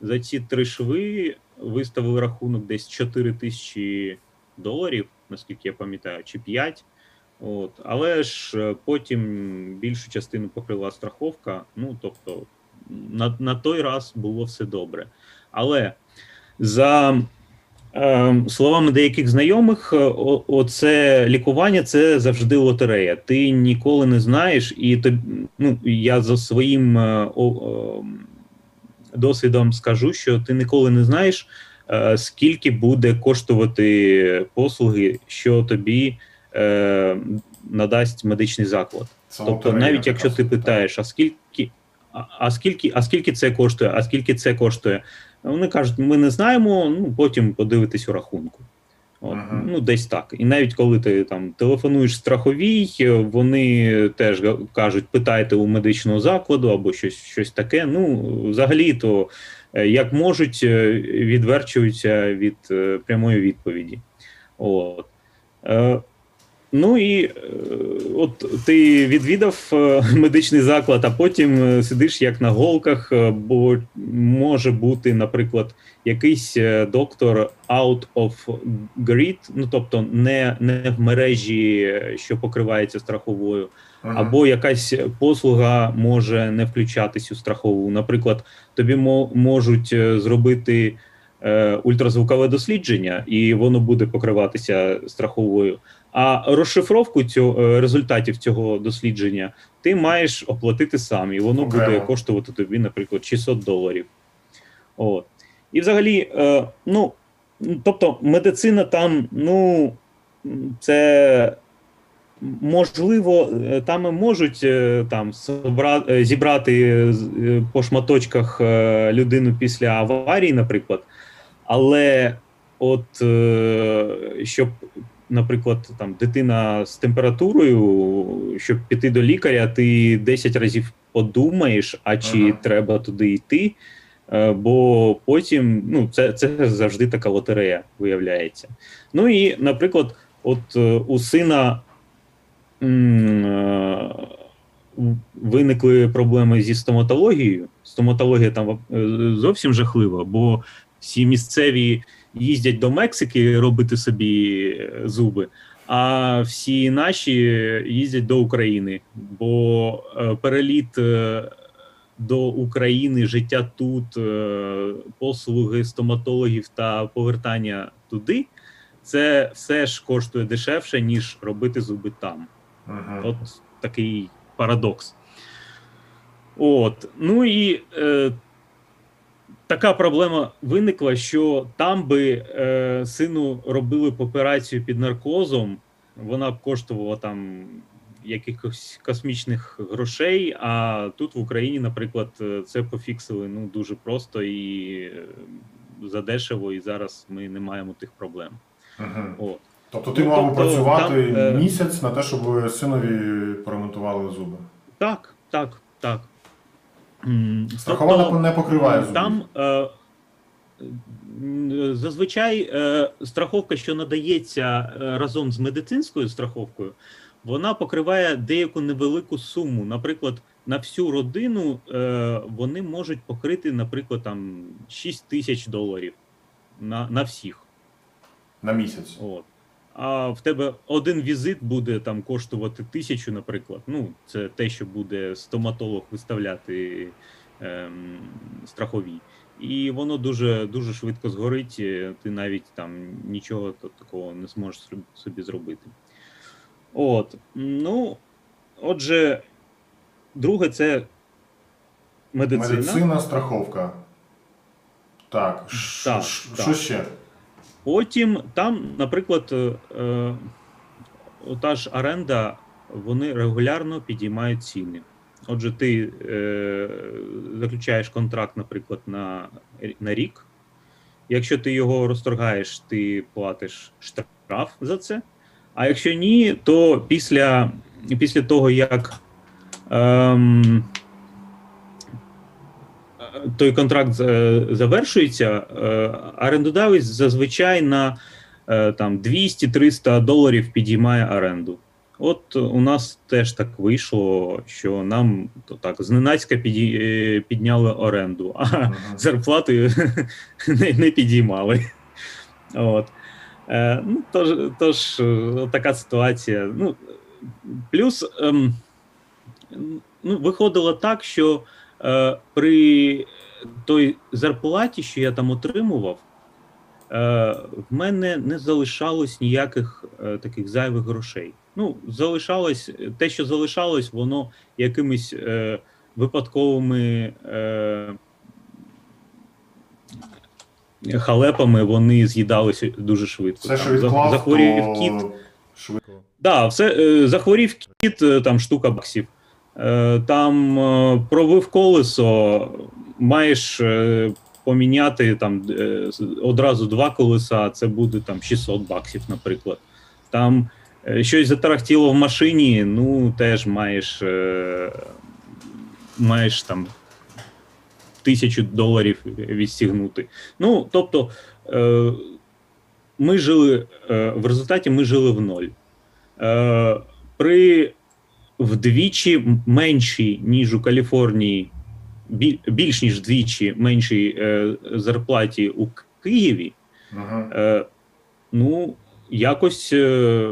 S2: За ці три шви виставили рахунок десь 4 тисячі доларів, наскільки я пам'ятаю, чи 5. От. Але ж е, потім більшу частину покрила страховка. Ну, тобто, на, на той раз було все добре. Але за е, словами деяких знайомих, е, о- оце лікування це завжди лотерея. Ти ніколи не знаєш, і тобі, ну, я за своїм е, о, о, досвідом скажу, що ти ніколи не знаєш, е, скільки буде коштувати послуги, що тобі е, надасть медичний заклад.
S1: Це
S2: Тобто, навіть якщо ти питаєш, а скільки, а, а скільки, а скільки це коштує, а скільки це коштує, вони кажуть, ми не знаємо, ну потім подивитись у рахунку. От,
S1: Ага.
S2: Ну, десь так. І навіть коли ти там телефонуєш страховій, вони теж кажуть, питайте у медичного закладу або щось, щось таке. Ну, взагалі, то е, як можуть, е, відверчуються від е, прямої відповіді. От. Ну і е, от ти відвідав е, медичний заклад, а потім е, сидиш як на голках, бо може бути, наприклад, якийсь доктор out of grid, ну тобто не, не в мережі, що покривається страховою,
S1: Ага.
S2: або якась послуга може не включатись у страхову. Наприклад, тобі мо- можуть зробити ультразвукове дослідження, і воно буде покриватися страховою. А розшифровку цього е, результатів цього дослідження ти маєш оплатити сам, і воно
S1: Окремо.
S2: буде коштувати тобі, наприклад, 600 доларів. От. І взагалі, е, ну, тобто, медицина там, ну, це можливо, е, там і можуть там собра- зібрати по шматочках людину після аварії, наприклад. Але от щоб, наприклад, там дитина з температурою, щоб піти до лікаря, ти 10 разів подумаєш, а чи
S1: Ага.
S2: треба туди йти. Е, Бо потім ну, це, це завжди така лотерея виявляється. Ну і, наприклад, от е, у сина м, е, виникли проблеми зі стоматологією. Стоматологія там зовсім жахлива, бо всі місцеві їздять до Мексики робити собі е, зуби, а всі наші їздять до України, бо е, переліт. е, До України життя тут, послуги стоматологів та повертання туди, це все ж коштує дешевше, ніж робити зуби там.
S1: Ага.
S2: От такий парадокс. От. Ну і е, така проблема виникла, що там би е, сину робили б операцію під наркозом, вона б коштувала там якихось космічних грошей. А тут в Україні, наприклад, е, це пофіксили ну, дуже просто і е, задешево, і зараз ми не маємо тих проблем.
S1: Ага.
S2: От.
S1: Тобто ти
S2: Ну,
S1: мав
S2: тобто
S1: працювати
S2: там, е,
S1: місяць на те, щоб синові поремонтували зуби.
S2: Так, так, так.
S1: Страхова
S2: тобто,
S1: не покриває зубів.
S2: Там е, зазвичай е, страховка, що надається е, разом з медицинською страховкою, вона покриває деяку невелику суму. Наприклад, на всю родину е, вони можуть покрити, наприклад, там 6 тисяч доларів на, на всіх.
S1: На місяць.
S2: От. А в тебе один візит буде там коштувати тисячу, наприклад. Ну, це те, що буде стоматолог виставляти ем, страховій. і воно дуже, дуже швидко згорить, ти навіть там нічого такого не зможеш собі- зробити. От. Ну, отже, друге це медицина.
S1: Медицина, страховка. Так. ш-
S2: Так, так.
S1: Що ще?
S2: Потім там, наприклад, е, е, та ж оренда, вони регулярно підіймають ціни. Отже, ти е, заключаєш контракт, наприклад, на, на рік. Якщо ти його розторгаєш, ти платиш штраф за це. А якщо ні, то після, після того, як е, той контракт завершується, е, орендодавець зазвичай на е, там 200-300 доларів підіймає оренду. От у нас теж так вийшло, що нам то так зненацька піді- е, підняли оренду, а
S1: Мгм.
S2: зарплати не, не підіймали. От. Е, ну, тож, тож така ситуація. Ну, плюс ем, ну, виходило так, що е, при той зарплаті, що я там отримував, е, в мене не залишалось ніяких е, таких зайвих грошей. Ну, залишалось те, що залишалось, воно якимись е, випадковими е, халепами вони з'їдалися дуже швидко.
S1: Все, що відклав,
S2: захворів
S1: то
S2: кіт.
S1: швидко.
S2: Да, все, е, захворів кіт, там штука баксів. Е, Там е, пробив колесо, маєш е, поміняти там одразу два колеса, це буде там 600 баксів, наприклад. Там щось затарахтіло в машині, ну теж маєш, маєш там тисячу доларів відстігнути. Ну, тобто, ми жили в результаті ми жили в ноль. При вдвічі меншій, ніж у Каліфорнії, біль, більш ніж вдвічі меншій е, зарплаті у Києві,
S1: Мгм.
S2: е, ну, якось е,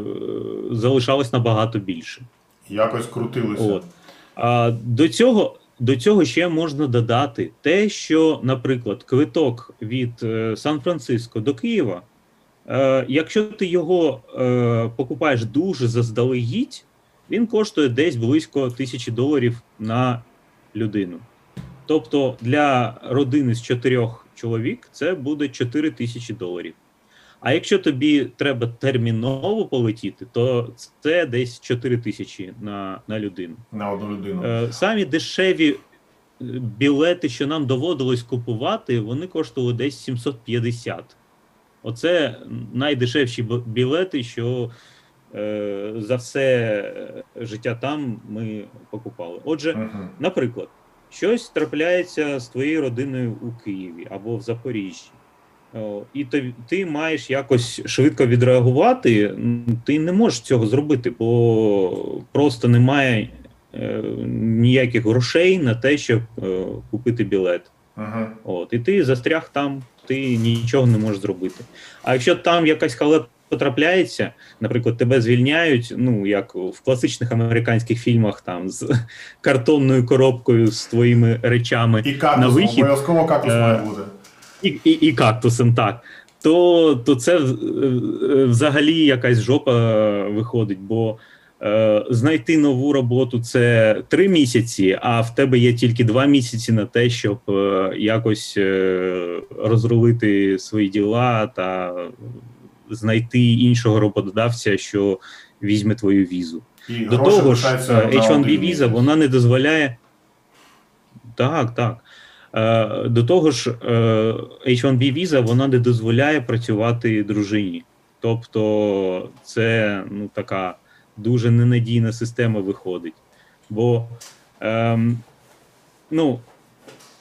S2: залишалось набагато більше.
S1: Якось крутилися.
S2: От. А до цього, до цього ще можна додати те, що, наприклад, квиток від е, Сан-Франциско до Києва, е, якщо ти його е, покупаєш дуже заздалегідь, він коштує десь близько тисячі доларів на людину. Тобто для родини з чотирьох чоловік це буде 4 тисячі доларів. А якщо тобі треба терміново полетіти, то це десь 4 тисячі на, на людину.
S1: На одну людину.
S2: Е, Самі дешеві е, білети, що нам доводилось купувати, вони коштували десь 750. Оце найдешевші білети, що за все е, життя там ми покупали. Отже,
S1: Мгм.
S2: Наприклад, щось трапляється з твоєю родиною у Києві або в Запоріжжі, і ти, ти маєш якось швидко відреагувати. Ти не можеш цього зробити, бо просто немає е, ніяких грошей на те, щоб е, купити білет.
S1: Мгм.
S2: От, і ти застряг там, ти нічого не можеш зробити. А якщо там якась халепа потрапляється, наприклад, тебе звільняють, ну як в класичних американських фільмах, там з картонною коробкою з твоїми речами
S1: І
S2: на вихід
S1: обов'язково кактус
S2: Е,
S1: має бути.
S2: і, і, і кактусом, так. То, то це е, е, взагалі якась жопа виходить, бо е, знайти нову роботу це три місяці, а в тебе є тільки два місяці на те, щоб е, якось е, розрулити свої діла та знайти іншого роботодавця, що візьме твою візу.
S1: І
S2: До того ж, е,
S1: на
S2: H1B
S1: один
S2: віза вона не дозволяє. Так, так. Е, До того ж, е, H1B віза вона не дозволяє працювати дружині. Тобто, це ну, така дуже ненадійна система виходить. Бо, ем, ну,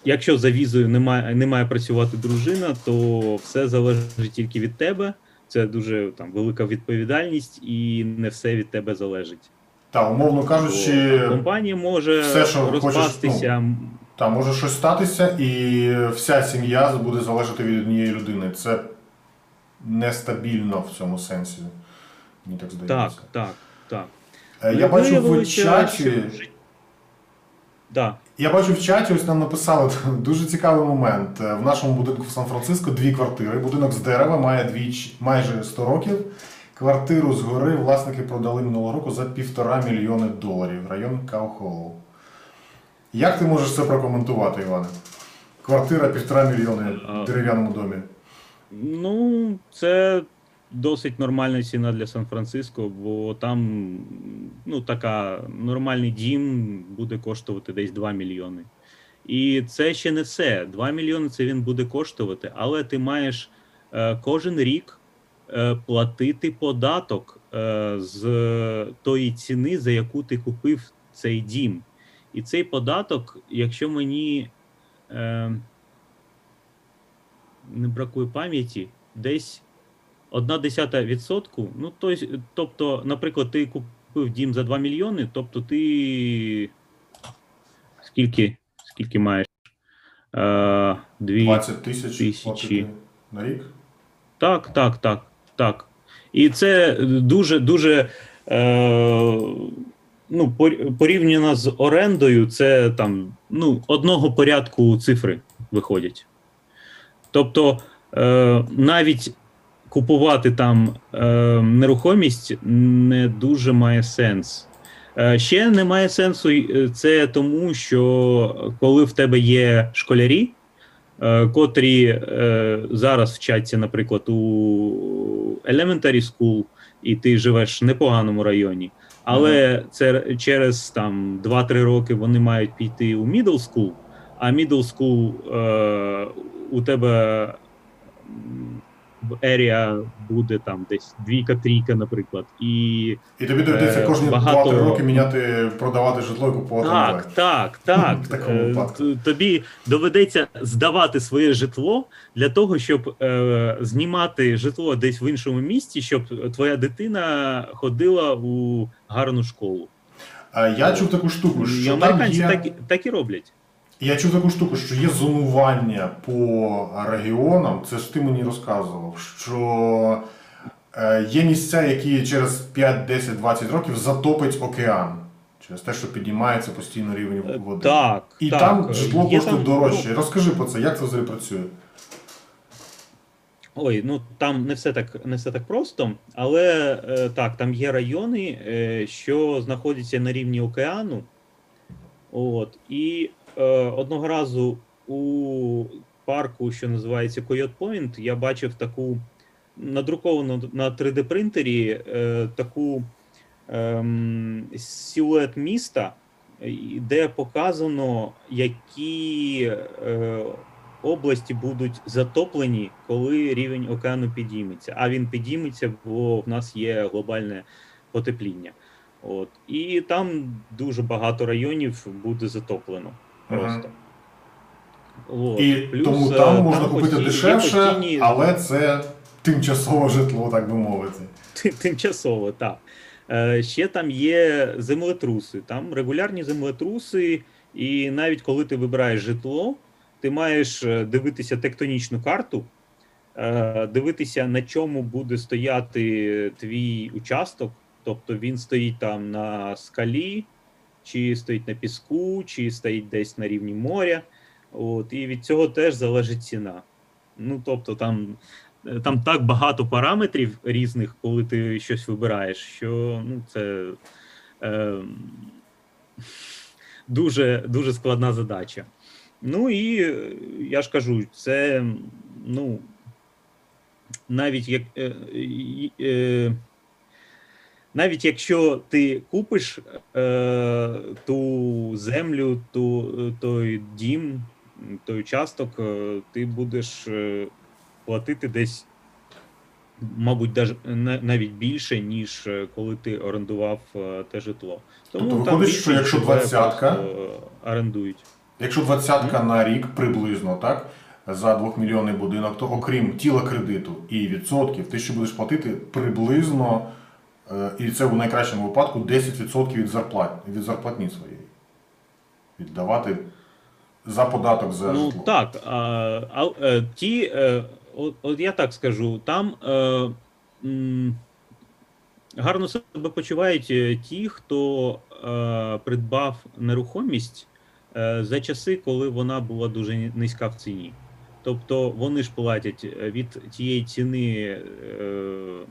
S2: якщо за візою немає, не має працювати дружина, то все залежить тільки від тебе. Це дуже там велика відповідальність, і не все від тебе залежить.
S1: Та, умовно кажучи,
S2: Бо компанія може
S1: все, що хочеш,
S2: розпастися.
S1: та може щось статися, і вся сім'я буде залежати від однієї людини. Це нестабільно в цьому сенсі. Мені так здається.
S2: так, так, так.
S1: Е, Я
S2: Ну,
S1: бачу в чаті,
S2: Да.
S1: Я бачу в чаті, ось нам написали дуже цікавий момент. Е, В нашому будинку в Сан-Франциско дві квартири. Будинок з дерева має двіч, майже 100 років. Квартиру згори власники продали минулого року за півтора мільйони доларів. Район Каухолоу. Як ти можеш це прокоментувати, Іване? Квартира півтора мільйони в дерев'яному домі.
S2: Ну, це досить нормальна ціна для Сан-Франциско, бо там ну, така нормальний дім буде коштувати десь 2 мільйони. І це ще не все. 2 мільйони це він буде коштувати, але ти маєш е, кожен рік е, платити податок е, з тої ціни, за яку ти купив цей дім. І цей податок, якщо мені. Не бракує пам'яті, десь відсотку. Ну, то, тобто, наприклад, ти купив дім за 2 мільйони, тобто ти скільки, скільки маєш? Е, дві...
S1: 20 тисяч
S2: тисячі.
S1: на рік.
S2: Так, так, так, так. І це дуже, дуже е, ну, порівняно з орендою, це там ну, одного порядку цифри виходять. Тобто, е, навіть купувати там е, нерухомість не дуже має сенс. Е, ще не має сенсу е, це тому, що коли в тебе є школярі, е, котрі е, зараз вчаться, наприклад, у elementary school, і ти живеш в непоганому районі, але це через там 2-3 роки вони мають піти у middle school, а middle school е, у тебе в area буде там десь двійка-трійка, наприклад. І
S1: І тобі доведеться
S2: Е,
S1: кожні
S2: багато-
S1: 2-3 роки міняти, продавати житло і купувати.
S2: Так, так, так.
S1: В такому
S2: Е,
S1: випадку.
S2: Тобі доведеться здавати своє житло для того, щоб е, знімати житло десь в іншому місті, щоб твоя дитина ходила у гарну школу.
S1: Е, Я чув таку штуку,
S2: І
S1: що там
S2: американці
S1: є...
S2: так, так і роблять.
S1: Я чув таку штуку, що є зонування по регіонам. Це ж ти мені розказував, що е, є місця, які через 5, 10, 20 років затопить океан. Через те, що піднімається постійно рівень
S2: Е,
S1: води.
S2: Так.
S1: І
S2: так.
S1: там житло коштує
S2: там-
S1: дорожче. Розкажи про це, як це взагалі працює?
S2: Ой, ну там не все так не все так просто, але е, так, там є райони, е, що знаходяться на рівні океану. От, і е, одного разу у парку, що називається Coyote Point, я бачив таку надруковану на 3D принтері е, таку ем, силует міста, де показано, які е, області будуть затоплені, коли рівень океану підійметься. А він підійметься, бо в нас є глобальне потепління. От. І там дуже багато районів буде затоплено. Просто. От.
S1: І
S2: Плюс,
S1: тому
S2: е,
S1: там можна купити
S2: постійні-
S1: дешевше,
S2: постійні-
S1: але це тимчасове житло, так би мовити.
S2: Тимчасово, так. Е, Ще там є землетруси. Там регулярні землетруси, і навіть коли ти вибираєш житло, ти маєш е, дивитися тектонічну карту, е, дивитися, на чому буде стояти твій участок. Тобто він стоїть там на скалі, чи стоїть на піску, чи стоїть десь на рівні моря. От, і від цього теж залежить ціна. Ну, тобто, там Е, там так багато параметрів різних, коли ти щось вибираєш, що ну, це е, дуже, дуже складна задача. Ну і е, я ж кажу, це ну, навіть як. Е, е, навіть якщо ти купиш е, ту землю, ту, той дім, той участок, е, ти будеш е, платити десь, мабуть, навіть більше, ніж е, коли ти орендував те житло. Тому
S1: Тобто виходить, що якщо двадцятка-
S2: орендують.
S1: Якщо двадцятка на рік приблизно, так? За 2-мільйонний будинок, то окрім тіла кредиту і відсотків, ти ще будеш платити приблизно, і це в найкращому випадку 10% від зарплат, від зарплатні своєї. Віддавати за податок за
S2: Ну
S1: житло.
S2: так, а, а, е, ті, е, от, от я так скажу, там е, м, гарно себе почувають е, ті, хто е, придбав нерухомість е, за часи, коли вона була дуже низька в ціні. Тобто вони ж платять е, від тієї ціни е,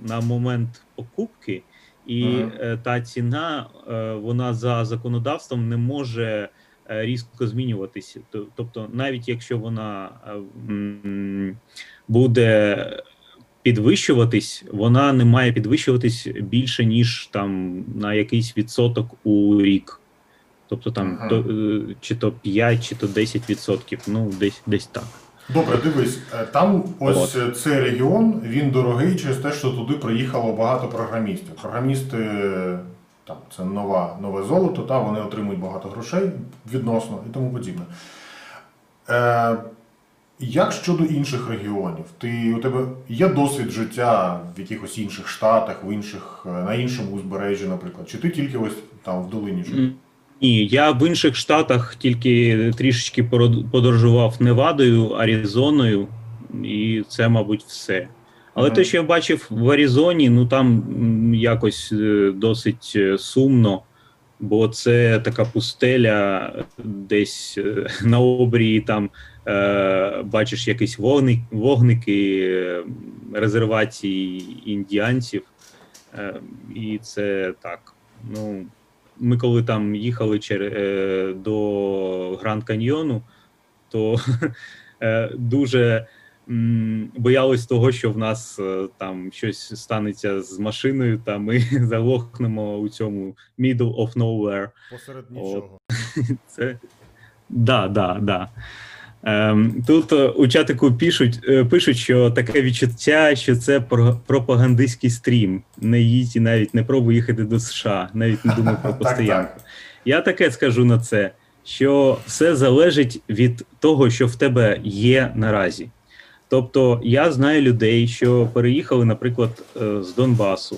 S2: на момент покупки, і
S1: Ага.
S2: е, та ціна е, вона за законодавством не може е, різко змінюватися. Тобто, навіть якщо вона буде підвищуватись, вона не має підвищуватись більше, ніж там на якийсь відсоток у рік. Тобто там
S1: Ага.
S2: то, чи то 5, чи то 10 відсотків, ну десь десь так.
S1: Добре, дивись, е, там ось
S2: От.
S1: е, цей регіон, він дорогий через те, що туди приїхало багато програмістів. Програмісти е, там це нова, нове золото, та вони отримують багато грошей відносно і тому подібне. Е, як щодо інших регіонів? Ти, у тебе є досвід життя в якихось інших штатах, в інших, на іншому узбережжі, наприклад? Чи ти тільки ось там в долині живеш?
S2: Ні, я в інших штатах тільки трішечки подорожував Невадою, Аризоною, і це, мабуть, все. Але
S1: Мгм.
S2: те, що я бачив в Аризоні, ну там якось е, досить е, сумно, бо це така пустеля, десь е, на обрії там е, бачиш якісь вогник, вогники резервації індіанців. Е, і це так. Ну, ми коли там їхали чер... е, до Гранд Каньйону, то е, дуже боялись того, що в нас е, там щось станеться з машиною, та ми залохнемо у цьому middle of nowhere.
S1: Посеред
S2: нічого. Це да, да, да. Ем, тут е, у чатику пишуть, е, пишуть, що таке відчуття, що це пропагандистський стрім. Не їдь і навіть не пробуй їхати до США, навіть не думай про постоянку.
S1: так.
S2: Я таке скажу на це, що все залежить від того, що в тебе є наразі. Тобто я знаю людей, що переїхали, наприклад, е, з Донбасу,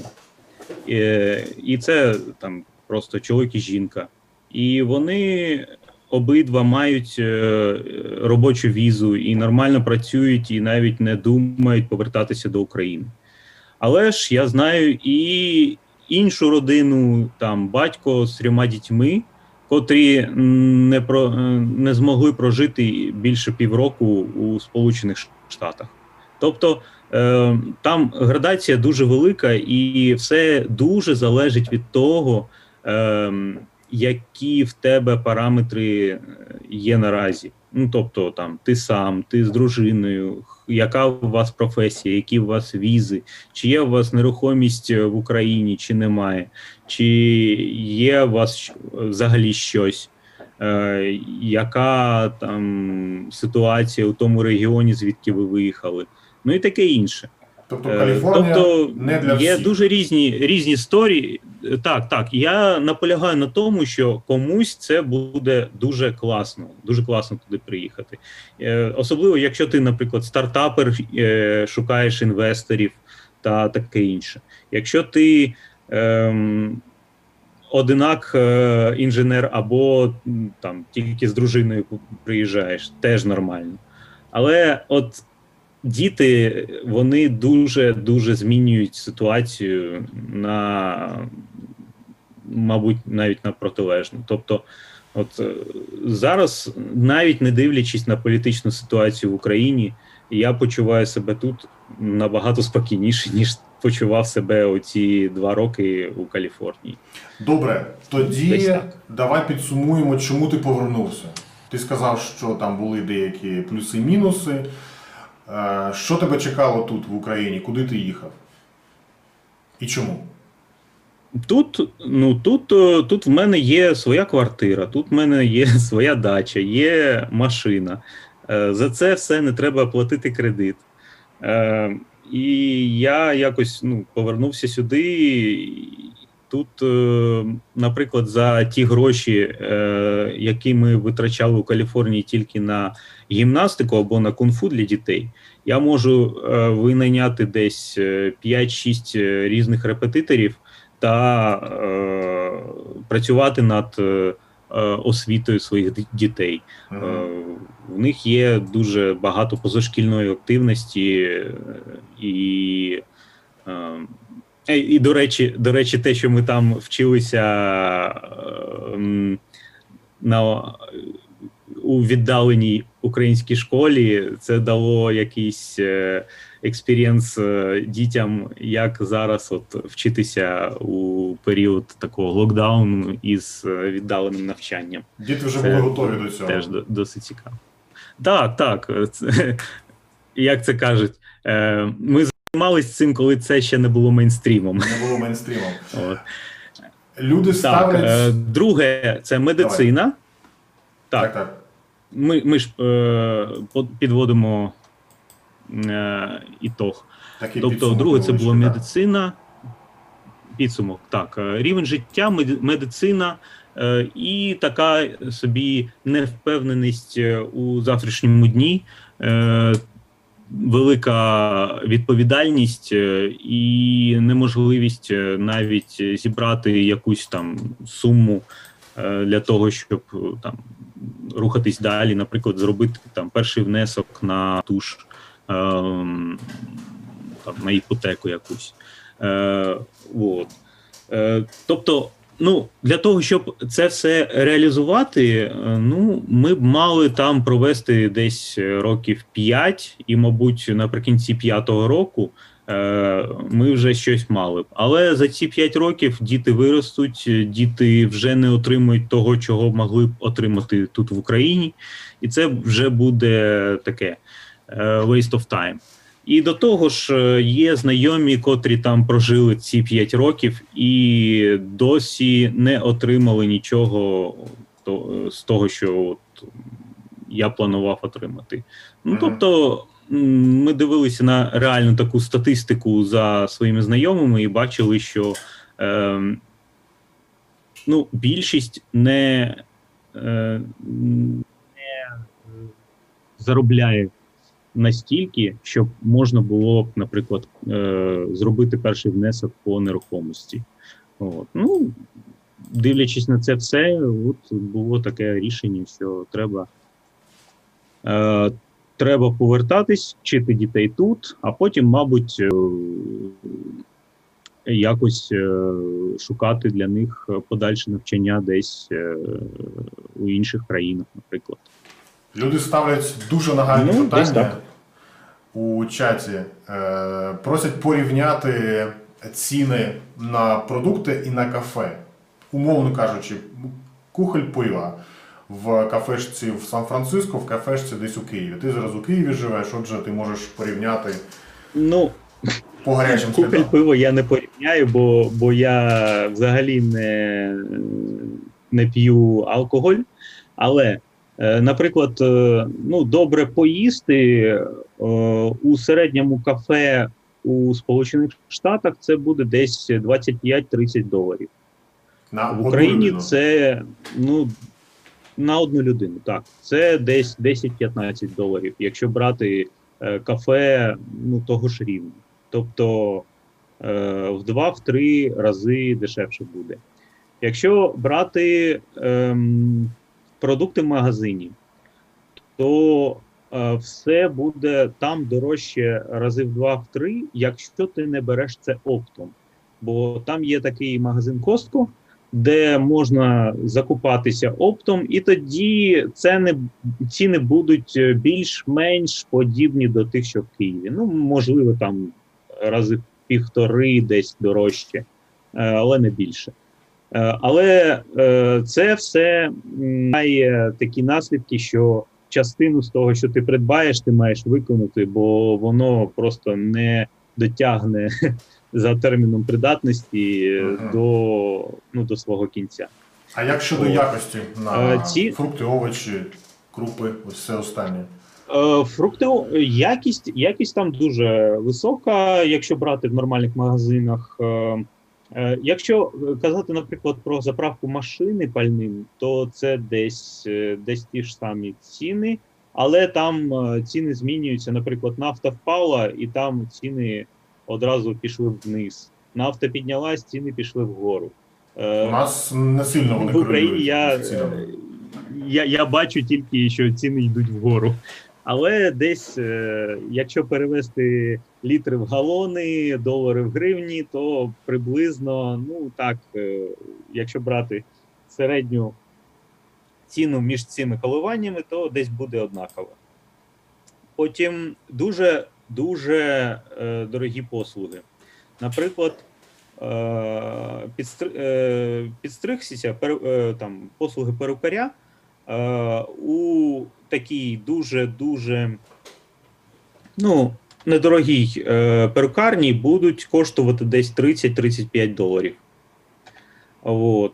S2: і це там просто чоловік і жінка. І вони обидва мають е, робочу візу і нормально працюють, і навіть не думають повертатися до України. Але ж я знаю і іншу родину, там батько з трьома дітьми, котрі не, про, е, не змогли прожити більше півроку у Сполучених Штатах. Тобто е, там градація дуже велика, і все дуже залежить від того, е, які в тебе параметри е, є наразі. Ну, тобто, там ти сам, ти з дружиною, яка у вас професія, які у вас візи, чи є у вас нерухомість е, в Україні, чи немає, чи є у вас взагалі щось, е, яка там ситуація у тому регіоні, звідки ви виїхали, ну і таке інше.
S1: Тобто
S2: Е,
S1: Каліфорнія
S2: тобто
S1: не для
S2: є
S1: всіх.
S2: дуже різні різні історії. Е, Так, так. Я наполягаю на тому, що комусь це буде дуже класно, дуже класно туди приїхати. Е, Особливо, якщо ти, наприклад, стартапер, шукаєш інвесторів та таке інше. Якщо ти ем, одинак інженер або там тільки з дружиною приїжджаєш, теж нормально. Але от діти вони дуже дуже змінюють ситуацію на, мабуть, навіть на протилежну. Тобто, от е, зараз, навіть не дивлячись на політичну ситуацію в Україні, я почуваю себе тут набагато спокійніше, ніж почував себе оці два роки у Каліфорнії.
S1: Добре, тоді давай підсумуємо, чому ти повернувся. Ти сказав, що там були деякі плюси мінуси. Е, Що тебе чекало тут в Україні? Куди ти їхав? І чому?
S2: Тут, ну тут, е, тут в мене є своя квартира, тут в мене є своя дача, є машина. Е, За це все не треба платити кредит. Е, І я якось ну, повернувся сюди. Тут, е, наприклад, за ті гроші, е, які ми витрачали у Каліфорнії тільки на гімнастику або на кунг-фу для дітей, я можу е, винайняти десь е, 5-6 різних репетиторів та працювати над освітою своїх дітей.
S1: Мгм.
S2: в них є дуже багато позашкільної активності, і, і до речі, до речі, те, що ми там вчилися е, на у віддаленій українській школі це дало якийсь е, experience е, дітям, як зараз от вчитися у період такого локдауну із е, віддаленим навчанням.
S1: Діти вже
S2: Це
S1: були готові до цього.
S2: Теж досить цікаво. Так, так. е, як це кажуть, е, ми займалися цим, коли це ще не було мейнстрімом.
S1: Не було мейнстрімом.
S2: От.
S1: Люди
S2: Так,
S1: ставлять.
S2: е, друге, це медицина.
S1: так,
S2: Так,
S1: так.
S2: ми, ми ж е, підводимо е, ітог.
S1: Такий
S2: Тобто, друге, це була медицина. Підсумок, так. е, Рівень життя, медицина е, і така собі невпевненість е, у завтрашньому дні, е, велика відповідальність е, і неможливість е, навіть зібрати якусь там суму е, для того, щоб там рухатись далі, наприклад, зробити там перший внесок на ту ж ем, там, на іпотеку якусь. Е, от. Е, тобто, ну, для того, щоб це все реалізувати, е, ну, ми б мали там провести десь років 5, і, мабуть, наприкінці п'ятого року е, ми вже щось мали б. Але за ці 5 років діти виростуть, діти вже не отримують того, чого могли б отримати тут в Україні, і це вже буде таке е, waste of time. І до того ж, е, є знайомі, котрі там прожили ці 5 років і досі не отримали нічого то- з того, що от я планував отримати. Ну тобто, ми дивилися на реальну таку статистику за своїми знайомими і бачили, що е, ну, більшість не, е, не е, заробляє настільки, щоб можна було наприклад, е, зробити перший внесок по нерухомості. От. Ну, дивлячись на це все, от було таке рішення, що треба, е, треба повертатись, вчити дітей тут, а потім, мабуть, е, якось е, шукати для них подальше навчання десь е, у інших країнах, наприклад.
S1: Люди ставлять дуже нагальні
S2: Ну,
S1: питання
S2: так.
S1: у чаті. Е, просять порівняти ціни на продукти і на кафе. Умовно кажучи, кухоль пива в кафешці в Сан-Франциско, в кафешці десь у Києві. Ти зараз у Києві живеш, отже, ти можеш порівняти
S2: Ну,
S1: по гарячим слідам.
S2: пиво я не порівняю, бо, бо я взагалі не, не п'ю алкоголь. Але, наприклад, е, ну, добре поїсти е, у середньому кафе у Сполучених Штатах це буде десь 25-30 доларів.
S1: На
S2: В Україні
S1: людину.
S2: це ну, на одну людину. Так, це десь 10-15 доларів, якщо брати е, кафе ну, того ж рівня. Тобто е, в 2-3 рази дешевше буде. Якщо брати ем, продукти в магазині, то е, все буде там дорожче рази в 2-3, якщо ти не береш це оптом. Бо там є такий магазин Costco, де можна закупатися оптом, і тоді ціни, ціни будуть е, більш-менш подібні до тих, що в Києві. Ну, можливо, там рази в півтори десь дорожче, е, але не більше. Е, Але е, це все має такі наслідки, що частину з того, що ти придбаєш, ти маєш виконати, бо воно просто не дотягне за терміном придатності
S1: Мгм.
S2: до, ну, до свого кінця.
S1: А як щодо якості на
S2: Е, ці-
S1: фрукти, овочі, крупи, ось все останнє.
S2: Фрукти якість, якість там дуже висока, якщо брати в нормальних магазинах. Е, е, Якщо казати, наприклад, про заправку машини пальним, то це десь, е, десь ті ж самі ціни, але там е, ціни змінюються. Наприклад, нафта впала, і там ціни одразу пішли вниз. Нафта піднялась, ціни пішли вгору. Е,
S1: У нас не сильно вони
S2: в Україні я, е, я, я бачу тільки, що ціни йдуть вгору. Але десь, е, якщо перевести літри в галони, долари в гривні, то приблизно, ну так, е, якщо брати середню ціну між цими коливаннями, то десь буде однаково. Потім дуже дуже е, дорогі послуги. Наприклад, підстри, підстригся перу, е, там, послуги перукаря у такій дуже-дуже ну, недорогій е, перукарні будуть коштувати десь 30-35 доларів. От.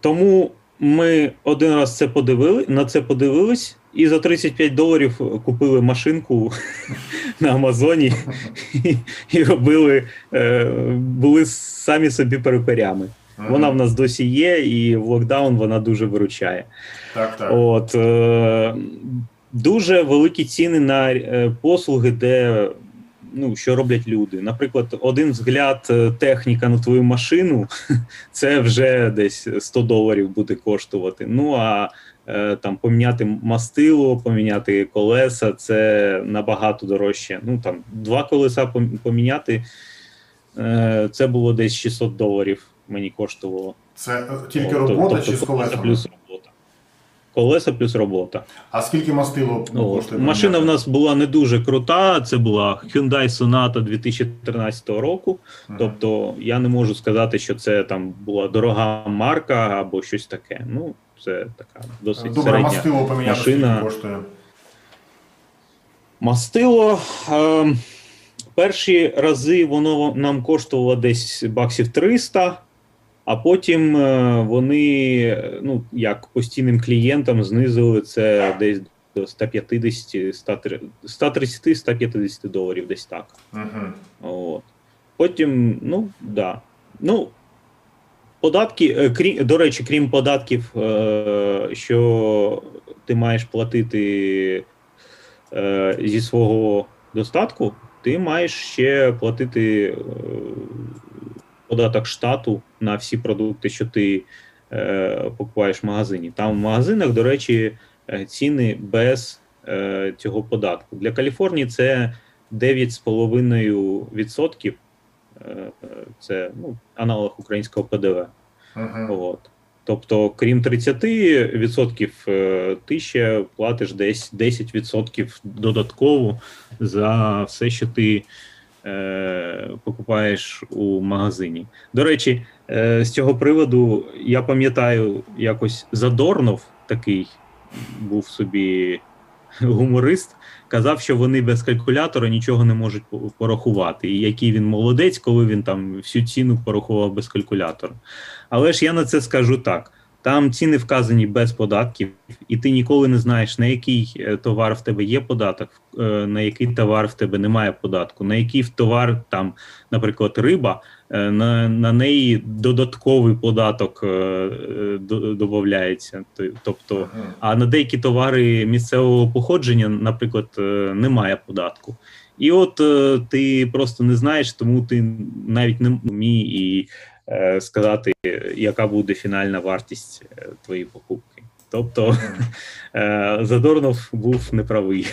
S2: Тому ми один раз це подивили, на це подивились, і за 35 доларів купили машинку на Амазоні і, і робили, е, були самі собі перукарями. Вона в нас досі є, і в локдаун вона дуже виручає.
S1: Так, так.
S2: От, е, дуже великі ціни на е, послуги, де ну, що роблять люди. Наприклад, один взгляд е, техніка на твою машину, це вже десь 100 доларів буде коштувати. Ну а е, там поміняти мастило, поміняти колеса, це набагато дорожче. Ну там два колеса поміняти. Це було десь 600 доларів. Мені коштувало.
S1: Це е, тільки робота
S2: тобто
S1: чи з
S2: колеса плюс робота. Колеса плюс робота.
S1: А скільки мастило
S2: От.
S1: коштує?
S2: Машина в нас була не дуже крута. Це була Hyundai Sonata 2013 року.
S1: Мгм.
S2: Тобто я не можу сказати, що це там була дорога марка або щось таке. Ну, це така досить
S1: Добре,
S2: середня.
S1: мастило поміняти
S2: машина.
S1: коштує?
S2: Мастило. Е, перші рази воно нам коштувало десь баксів 300, а потім е, вони, ну, як постійним клієнтам, знизили це десь до 150, 130-150 доларів, десь так.
S1: Мгм.
S2: От. Потім, ну, да. Ну, податки, е, крім, до речі, крім податків, е, що ти маєш платити зі свого достатку, ти маєш ще платити податок штату на всі продукти, що ти е, покупаєш в магазині. Там в магазинах, до речі, е, ціни без е, цього податку. Для Каліфорнії це 9,5%. Е, Це ну, аналог українського ПДВ.
S1: Мгм.
S2: От. Тобто, крім 30%, е, ти ще платиш десь 10% додатково за все, що ти е, покупаєш у магазині. До речі, е, з цього приводу я пам'ятаю, якось Задорнов такий був собі гуморист, казав, що вони без калькулятора нічого не можуть порахувати. І який він молодець, коли він там всю ціну порахував без калькулятора. Але ж я на це скажу так: там ціни вказані без податків, і ти ніколи не знаєш, на який е, товар в тебе є податок, е, на який товар в тебе немає податку, на який товар, там, наприклад, риба, е, на, на неї додатковий податок до- додається. Тобто, а на деякі товари місцевого походження, наприклад, немає податку. І от ти просто не знаєш, тому ти навіть не вмій і сказати, яка буде фінальна вартість е, твоєї покупки. Тобто е, Задорнов був неправий.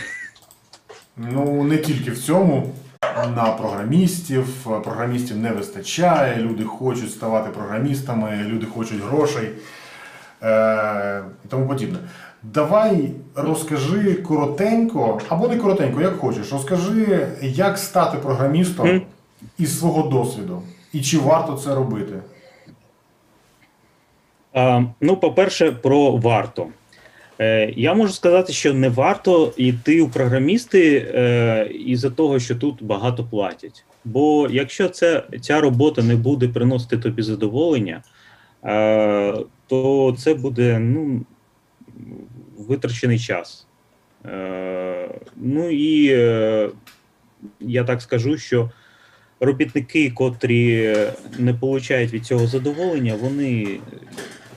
S1: Ну, не тільки в цьому. На програмістів. Програмістів не вистачає, люди хочуть ставати програмістами, люди хочуть грошей е, і тому подібне. Давай розкажи коротенько, або не коротенько, як хочеш. Розкажи, як стати програмістом із свого досвіду, і чи варто це робити.
S2: А, ну, по-перше, про варто. Е, я можу сказати, що не варто йти у програмісти е, із-за того, що тут багато платять. Бо якщо це, ця робота не буде приносити тобі задоволення, е, то це буде ну, витрачений час. Е, ну і е, я так скажу, що робітники, котрі не получають від цього задоволення, вони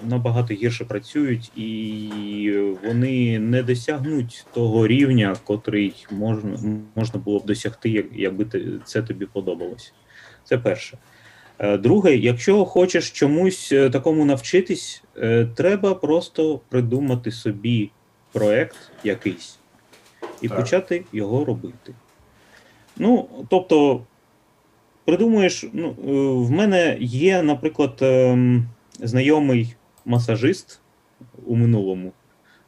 S2: набагато гірше працюють і вони не досягнуть того рівня, котрий можна, можна було б досягти, якби це тобі подобалось. Це перше. Е, Друге, якщо хочеш чомусь е, такому навчитись, е, треба просто придумати собі проект якийсь і
S1: Так.
S2: почати його робити. Ну, тобто, придумуєш, ну, е, в мене є, наприклад, ем, знайомий масажист, у минулому,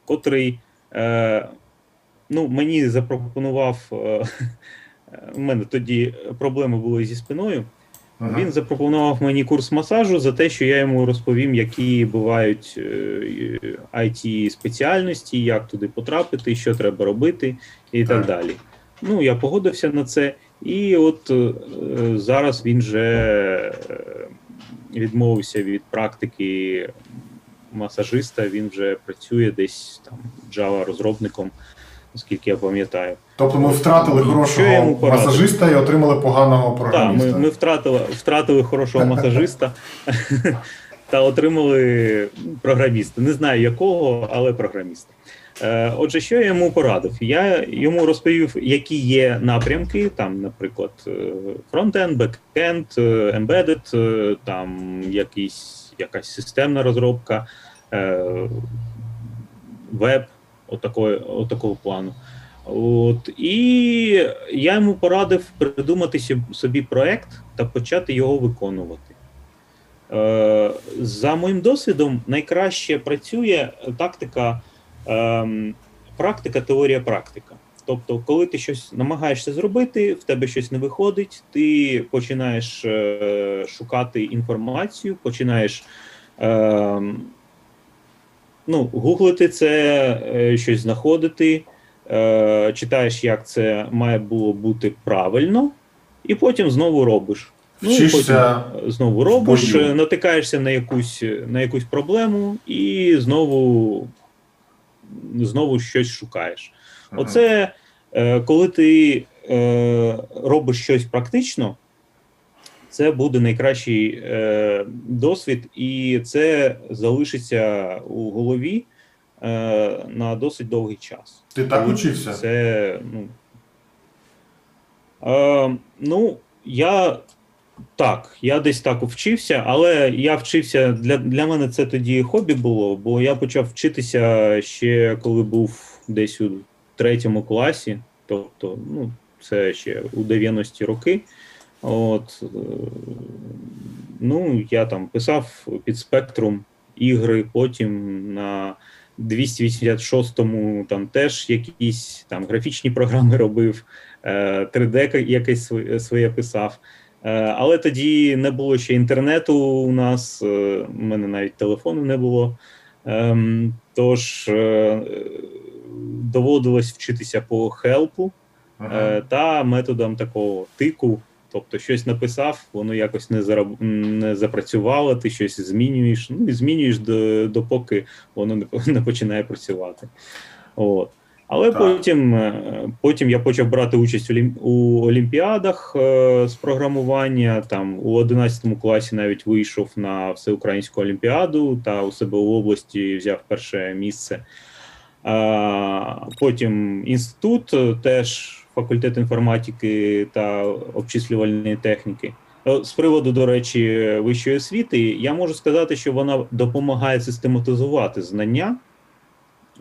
S2: котрий е, ну, мені запропонував. Е, у мене тоді проблеми були зі спиною.
S1: Мгм.
S2: Він запропонував мені курс масажу за те, що я йому розповім, які бувають it спеціальності, як туди потрапити, що треба робити, і так,
S1: Так.
S2: далі. Ну, я погодився на це, і от е, зараз він вже е, відмовився від практики масажиста. Він вже працює десь там Java розробником, наскільки я пам'ятаю.
S1: Тобто ми втратили хорошого масажиста і отримали поганого
S2: Так, ми, ми втратили, втратили хорошого масажиста та отримали програміста. Не знаю якого, але програміста. Е, Отже, що я йому порадив? Я йому розповів, які є напрямки, там, наприклад, е, фронтенд, бекенд, embedded, е, там якісь, якась системна розробка, веб, отакої, отакого плану. От, і я йому порадив придумати собі проект та почати його виконувати. За моїм досвідом, найкраще працює тактика ем, практика, теорія, практика. Тобто, коли ти щось намагаєшся зробити, в тебе щось не виходить, ти починаєш е, шукати інформацію, починаєш ем, ну, гуглити це, е, щось знаходити, е, читаєш, як це має було бути правильно, і потім знову робиш. Ну, і
S1: Вчишся
S2: потім знову робиш, е, натикаєшся на якусь, на якусь проблему і знову, знову щось шукаєш.
S1: Мгм.
S2: Оце е, коли ти е, робиш щось практично, це буде найкращий е, досвід, і це залишиться у голові е, на досить довгий час.
S1: Ти так учився?
S2: Це, ну, е, ну, я так, я десь так вчився, але я вчився для, для мене це тоді хобі було, бо я почав вчитися ще коли був десь у третьому класі, тобто, ну, це ще у 90-ті роки. От, е, ну, я там писав під спектрум ігри, потім на 286-му там теж якісь там графічні програми робив, е, 3D якесь своє- своє писав. Е, Але тоді не було ще інтернету у нас, е, у мене навіть телефону не було. Ем, Тож е, доводилось вчитися по хелпу е, та методом такого тику. Тобто щось написав, воно якось не зараб... не запрацювало, ти щось змінюєш, ну і змінюєш до, допоки воно не починає працювати. От. Але
S1: Так.
S2: потім, е, потім я почав брати участь у, лім- у олімпіадах е, з програмування. Там у 11 класі навіть вийшов на всеукраїнську олімпіаду та у себе в області взяв перше місце. А, Потім інститут, е, теж факультет інформатики та обчислювальної техніки. Е, З приводу, до речі, вищої освіти, я можу сказати, що вона допомагає систематизувати знання.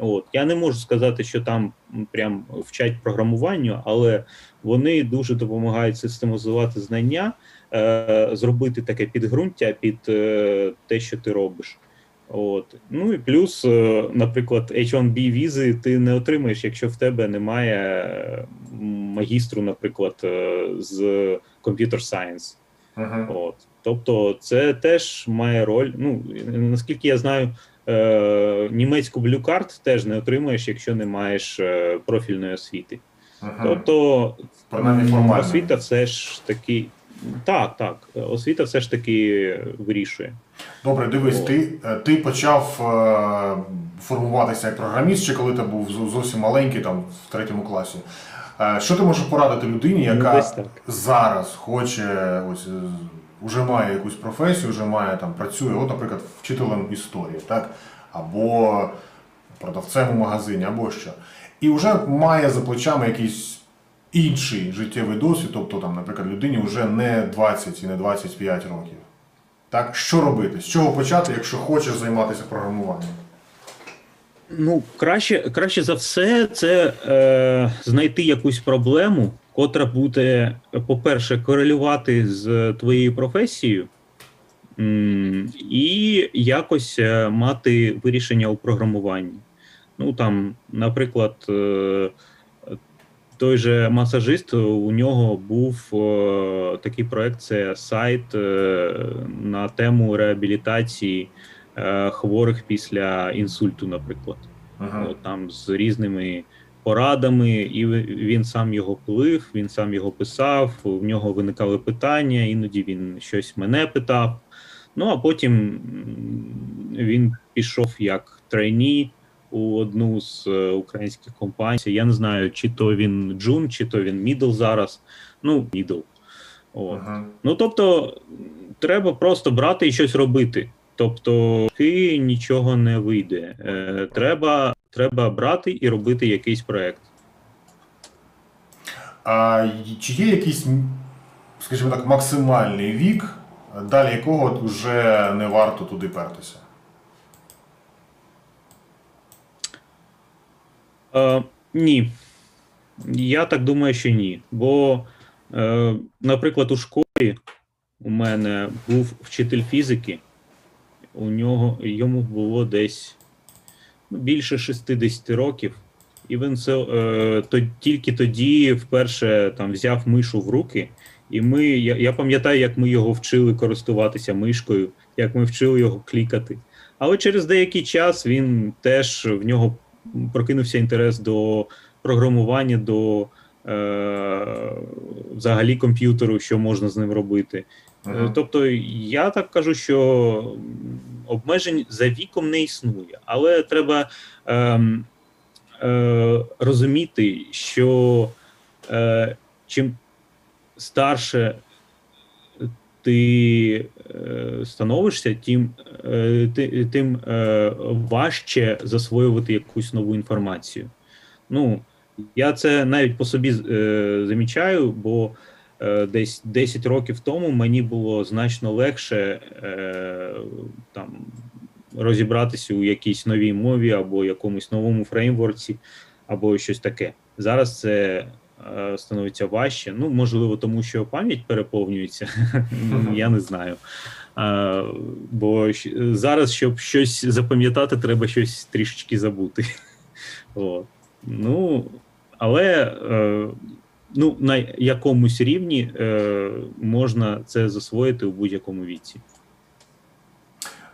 S2: От я не можу сказати, що там прям вчать програмуванню, але вони дуже допомагають систематизувати знання, е, зробити таке підґрунтя під е, те, що ти робиш. От. Ну і плюс, е, наприклад, H1B візи ти не отримаєш, якщо в тебе немає магістру, наприклад, е, з Computer Science.
S1: Мгм.
S2: От. Тобто, це теж має роль. Ну, наскільки я знаю, е, німецьку Card теж не отримаєш, якщо не маєш е, профільної освіти.
S1: Мгм.
S2: Тобто,
S1: формально.
S2: освіта все ж таки. Так, так, освіта все ж таки вирішує.
S1: Добре, дивись,
S2: О.
S1: ти, е, ти почав е, формуватися як програміст, ще коли ти був зовсім маленький, там в третьому класі. Е, Що ти можеш порадити людині,
S2: Ну,
S1: яка зараз хоче, ось вже має якусь професію, вже має там працює, от, наприклад, вчителем історії, так? Або продавцем у магазині, або що. І вже має за плечами якийсь інший життєвий досвід, тобто, там, наприклад, людині вже не 20 і не 25 років. Так, що робити? З чого почати, якщо хочеш займатися програмуванням?
S2: Ну, краще, краще за все, це е, знайти якусь проблему, котра буде, по-перше, корелювати з твоєю професією. І якось е, мати вирішення у програмуванні. Ну там, наприклад, е, той же масажист, у нього був такий проект: це сайт е, на тему реабілітації е, хворих після інсульту, наприклад. От, там з різними порадами, і він сам його плив, він сам його писав, в нього виникали питання, іноді він щось мене питав. Ну а потім він пішов як trainee у одну з е, українських компаній. Я не знаю, чи то він джун, чи то він мідл зараз. Ну, мідл. От.
S1: Угу.
S2: Ну тобто, треба просто брати і щось робити. Тобто, ти нічого не вийде. Е, треба, треба брати і робити якийсь проект.
S1: А чи є якийсь, скажімо так, максимальний вік, далі якого вже не варто туди пертися?
S2: Е, ні. Я так думаю, що ні. Бо, е, наприклад, у школі у мене був вчитель фізики, у нього йому було десь більше 60 років, і він це е, то, тільки тоді вперше там взяв мишу в руки. І ми, я, я пам'ятаю, як ми його вчили користуватися мишкою, як ми вчили його клікати. Але через деякий час він теж в нього прокинувся інтерес до програмування, до е, взагалі комп'ютеру, що можна з ним робити. Е,
S1: Мгм.
S2: Тобто, я так кажу, що обмежень за віком не існує, але треба ем, е, розуміти, що е, чим старше ти е, становишся, тим, е, ти, тим е, важче засвоювати якусь нову інформацію. Ну, я це навіть по собі е, замічаю, бо е, десь 10 років тому мені було значно легше е, там, розібратися у якійсь новій мові або якомусь новому фреймворці, або щось таке. Зараз це е, становиться важче. Ну, можливо, тому що пам'ять переповнюється, я не знаю. Е, бо зараз, щоб щось запам'ятати, треба щось трішечки забути. От. Ну, але е, ну, на якомусь рівні е, можна це засвоїти у будь-якому віці.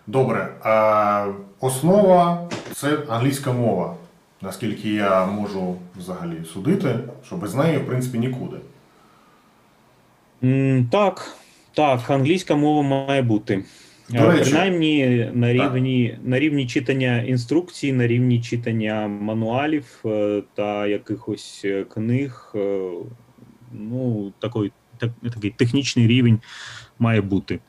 S1: Добре. А, основа це англійська мова. Наскільки я можу взагалі судити, що без неї, в принципі, нікуди.
S2: М, Так, так, англійська мова має бути.
S1: До речі,
S2: Принаймні на рівні, на рівні читання інструкцій, на рівні читання мануалів е, та якихось е, книг. е, Ну, такий, так, такий технічний рівень має бути.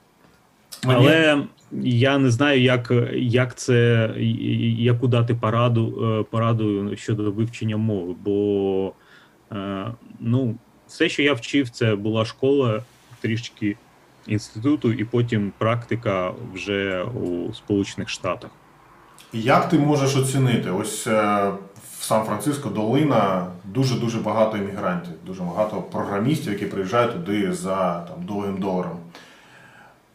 S1: Мені-
S2: Але я не знаю, як, як це яку дати пораду, пораду щодо вивчення мови. Бо ну, все, що я вчив, це була школа, трішки інституту, і потім практика вже у Сполучених Штатах.
S1: Як ти можеш оцінити? Ось е, в Сан-Франциско долина дуже дуже багато іммігрантів, дуже багато програмістів, які приїжджають туди за там, довгим доларом.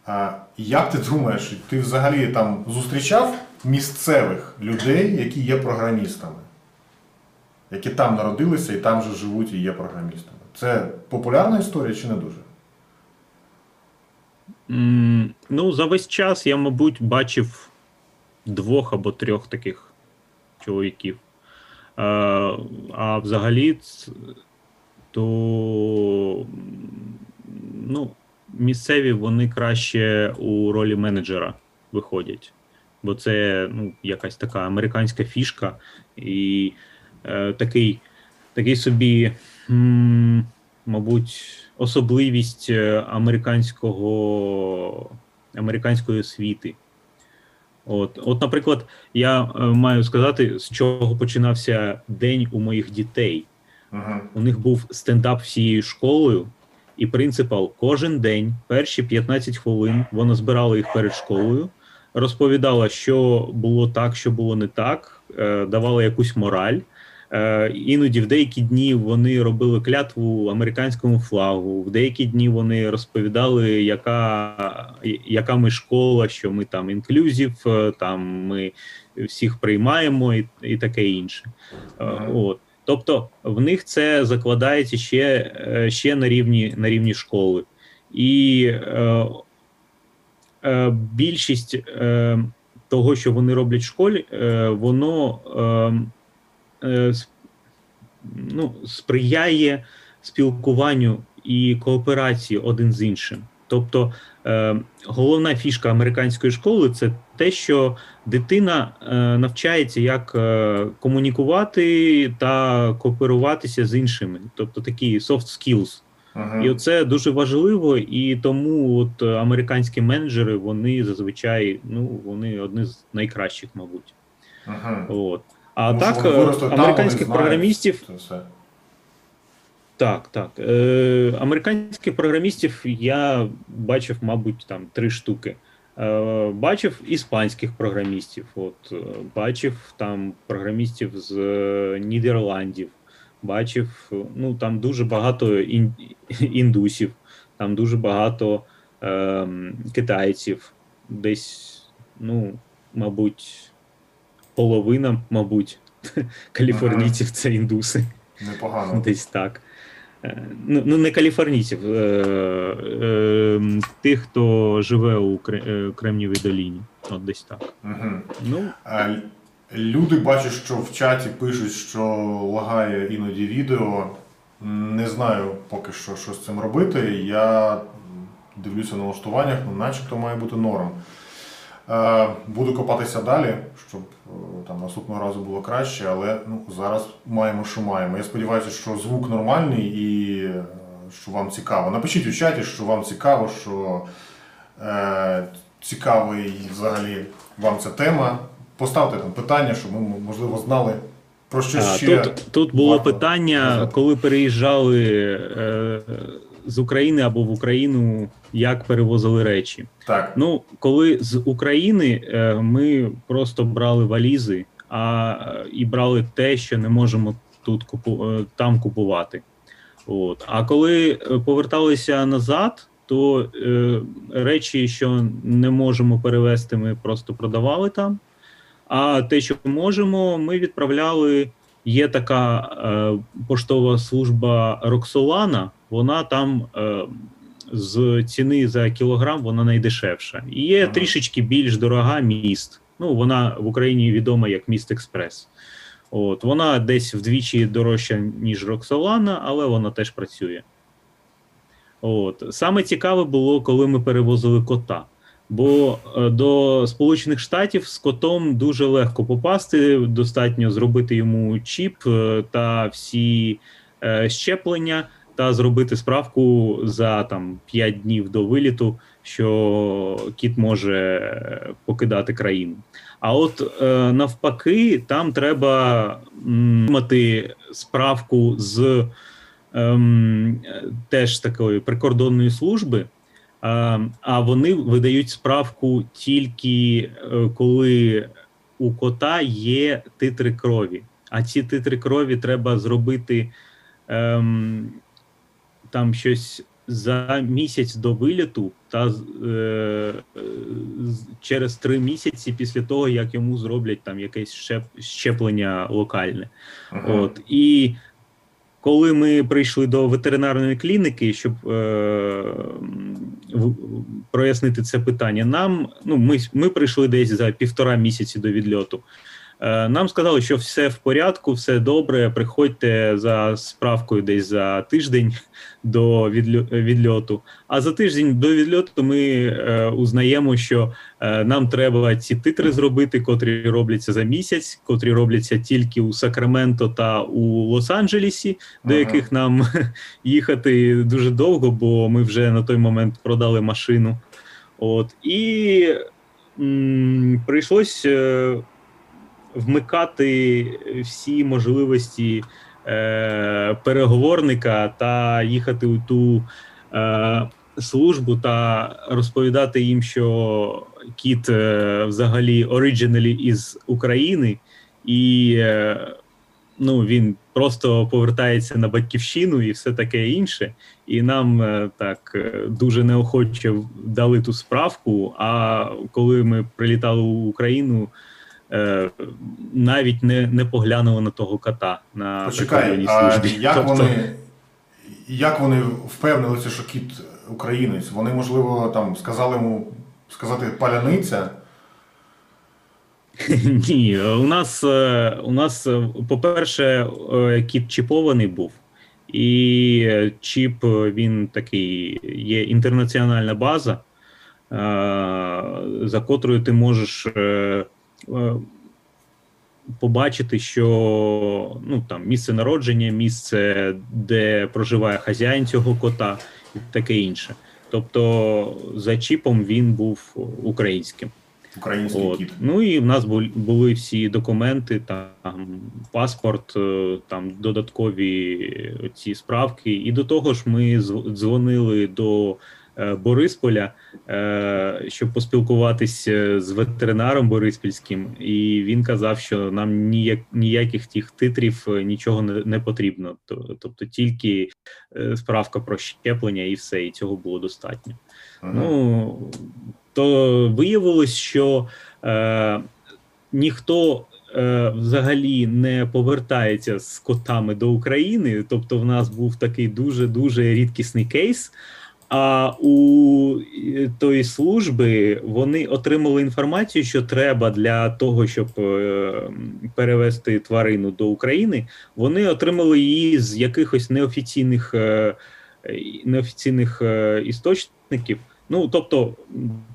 S1: А, як ти думаєш, ти взагалі там зустрічав місцевих людей, які є програмістами, які там народилися і там же живуть і є програмістами? Це популярна історія чи не дуже?
S2: Ну, за весь час я, мабуть, бачив двох або трьох таких чоловіків. Е, а взагалі, то ну, місцеві вони краще у ролі менеджера виходять. Бо це ну, якась така американська фішка і е, такий, такий собі, м, мабуть, особливість е, американського, американської освіти. От, от, наприклад, я е, маю сказати, з чого починався день у моїх дітей.
S1: Угу.
S2: У них був стендап всією школою, і принципал кожен день, перші 15 хвилин, вона збирала їх перед школою, розповідала, що було так, що було не так, е, давала якусь мораль, іноді в деякі дні вони робили клятву американському флагу, в деякі дні вони розповідали, яка, яка ми школа, що ми там інклюзів, е, там ми всіх приймаємо і, і таке інше. Е,
S1: Ага.
S2: От. Тобто в них це закладається ще, е, ще на, рівні, на рівні школи. І е, е, більшість е, того, що вони роблять в школі, е, воно е, е, ну, сприяє спілкуванню і кооперації один з іншим. Тобто е, головна фішка американської школи це те, що дитина е, навчається, як е, комунікувати та кооперуватися з іншими, тобто такі soft skills.
S1: Мгм.
S2: І оце дуже важливо, і тому от е, американські менеджери вони зазвичай ну вони одні з найкращих, мабуть.
S1: Мгм.
S2: От. А
S1: Тому
S2: так,
S1: вони
S2: е,
S1: там,
S2: американських програмістів, так, так. Е, американських програмістів я бачив, мабуть, там три штуки. Е, бачив іспанських програмістів, от, бачив там програмістів з Нідерландів, бачив, ну там дуже багато ін, індусів, там дуже багато е, китайців, десь, ну, мабуть, половина, мабуть, каліфорнійців це індуси.
S1: Непогано.
S2: Десь так. Е, Ну, ну не каліфорнійців, е, е, тих, хто живе у Кре- е, доліні. От десь так.
S1: Мгм.
S2: Ну,
S1: Люди бачать, що в чаті пишуть, що лагає іноді відео. Не знаю поки що, що з цим робити. Я дивлюся на налаштуваннях, ну начебто має бути норм. Е, Буду копатися далі, щоб е, там наступного разу було краще, але ну, зараз маємо, що маємо. Я сподіваюся, що звук нормальний і е, що вам цікаво. Напишіть у чаті, що вам цікаво, що е, цікавий взагалі вам ця тема. Поставте там питання, щоб ми можливо знали про що
S2: а,
S1: ще.
S2: тут, тут було
S1: варто
S2: питання, коли переїжджали е, з України або в Україну, як перевозили речі.
S1: Так.
S2: Ну, коли з України е, ми просто брали валізи, а і брали те, що не можемо тут купу, е, там купувати. От. А коли е, поверталися назад, то е, речі, що не можемо перевезти, ми просто продавали там. А те, що можемо, ми відправляли. Є така е, поштова служба Роксолана, вона там е, з ціни за кілограм вона найдешевша. І є
S1: Ага.
S2: трішечки більш дорога міст. Ну, вона в Україні відома як міст Експрес. От, вона десь вдвічі дорожча, ніж Роксолана, але вона теж працює. От. Саме цікаве було, коли ми перевозили кота. Бо е, до Сполучених Штатів з котом дуже легко попасти, достатньо зробити йому чіп е, та всі е, щеплення, та зробити справку за там 5 днів до виліту, що кіт може покидати країну. А от е, навпаки, там треба мати справку з е, теж такої прикордонної служби. А вони видають справку тільки е, коли у кота є титри крові. А ці титри крові треба зробити ем, там щось за місяць до виліту, та е, через три місяці після того, як йому зроблять там якесь щеп, щеплення локальне.
S1: Мгм.
S2: От і коли ми прийшли до ветеринарної клініки, щоб е, в- прояснити це питання, нам ну ми, ми прийшли десь за півтора місяці до відльоту. Е, нам сказали, що все в порядку, все добре. Приходьте за справкою десь за тиждень до відльоту. А за тиждень до відльоту ми е, узнаємо, що е, нам треба ці титри зробити, котрі робляться за місяць, котрі робляться тільки у Сакраменто та у Лос-Анджелесі, до
S1: Ага.
S2: яких нам їхати дуже довго, бо ми вже на той момент продали машину. От і м, прийшлось вмикати всі можливості е, переговорника та їхати у ту е, службу та розповідати їм, що кіт е, взагалі originally із України, і е, ну, він просто повертається на батьківщину і все таке інше. І нам е, так е, дуже неохоче дали ту справку. А коли ми прилітали в Україну, е, навіть не, не поглянули на того кота на
S1: Почекай, а як
S2: Тобто-
S1: вони, як вони впевнилися, що кіт українець? Вони, можливо, там сказали йому сказати паляниця.
S2: Ні, у нас, е, у нас, е, по-перше, е, кіт чіпований був. І чіп він такий, є інтернаціональна база, за котрою ти можеш побачити, що ну, там, місце народження, місце, де проживає хазяїн цього кота, і таке інше. Тобто за чіпом він був українським.
S1: Український
S2: От.
S1: кіт.
S2: Ну і в нас були всі документи, там паспорт, е, там додаткові ці справки. І до того ж, ми дзвонили до е, Борисполя, е, щоб поспілкуватися з ветеринаром Бориспільським, і він казав, що нам ніяк, ніяких тих титрів е, нічого не, не потрібно. Тобто тільки е, справка про щеплення і все, і цього було достатньо.
S1: Мгм.
S2: Ну то виявилось, що е, ніхто е, взагалі не повертається з котами до України. Тобто, в нас був такий дуже дуже рідкісний кейс. А у е, тої служби вони отримали інформацію, що треба для того, щоб е, перевести тварину до України. Вони отримали її з якихось неофіційних, е, неофіційних істочників. Ну, тобто,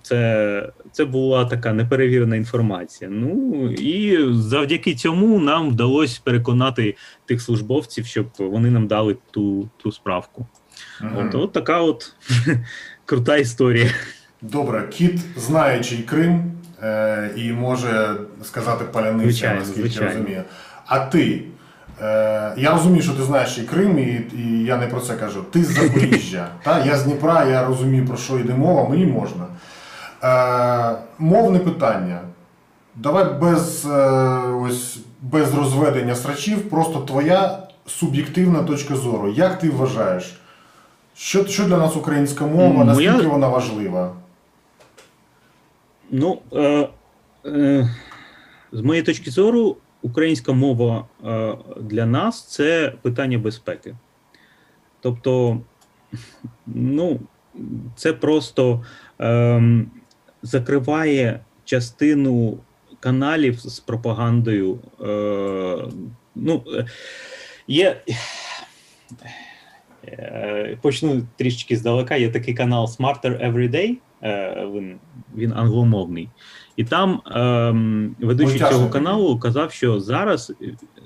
S2: це, це була така неперевірена інформація. Ну і завдяки цьому нам вдалося переконати тих службовців, щоб вони нам дали ту, ту справку.
S1: Мгм.
S2: От, от така от крута історія.
S1: Добре, кіт знає, чий Крим е, і може сказати паляниця,
S2: Звичайно,
S1: наскільки
S2: звичайно.
S1: розумію. А ти? Е, я розумію, що ти знаєш чий Крим, і, і я не про це кажу. Ти з Запоріжжя. та? Я з Дніпра, я розумію, про що йде мова, мені можна. Е, мовне питання. Давай без, е, ось, без розведення срачів, просто твоя суб'єктивна точка зору. Як ти вважаєш? Що, що для нас українська мова,
S2: М,
S1: наскільки
S2: моя-
S1: вона важлива?
S2: Ну, е, е, з моєї точки зору, українська мова е, для нас це питання безпеки. Тобто, ну, це просто ем, закриває частину каналів з пропагандою. Е, ну, е, є. Е, Почну трішечки здалека. Є такий канал Smarter Everyday. Е, Він, він англомовний. І там ем, ведучий цього каналу казав, що зараз,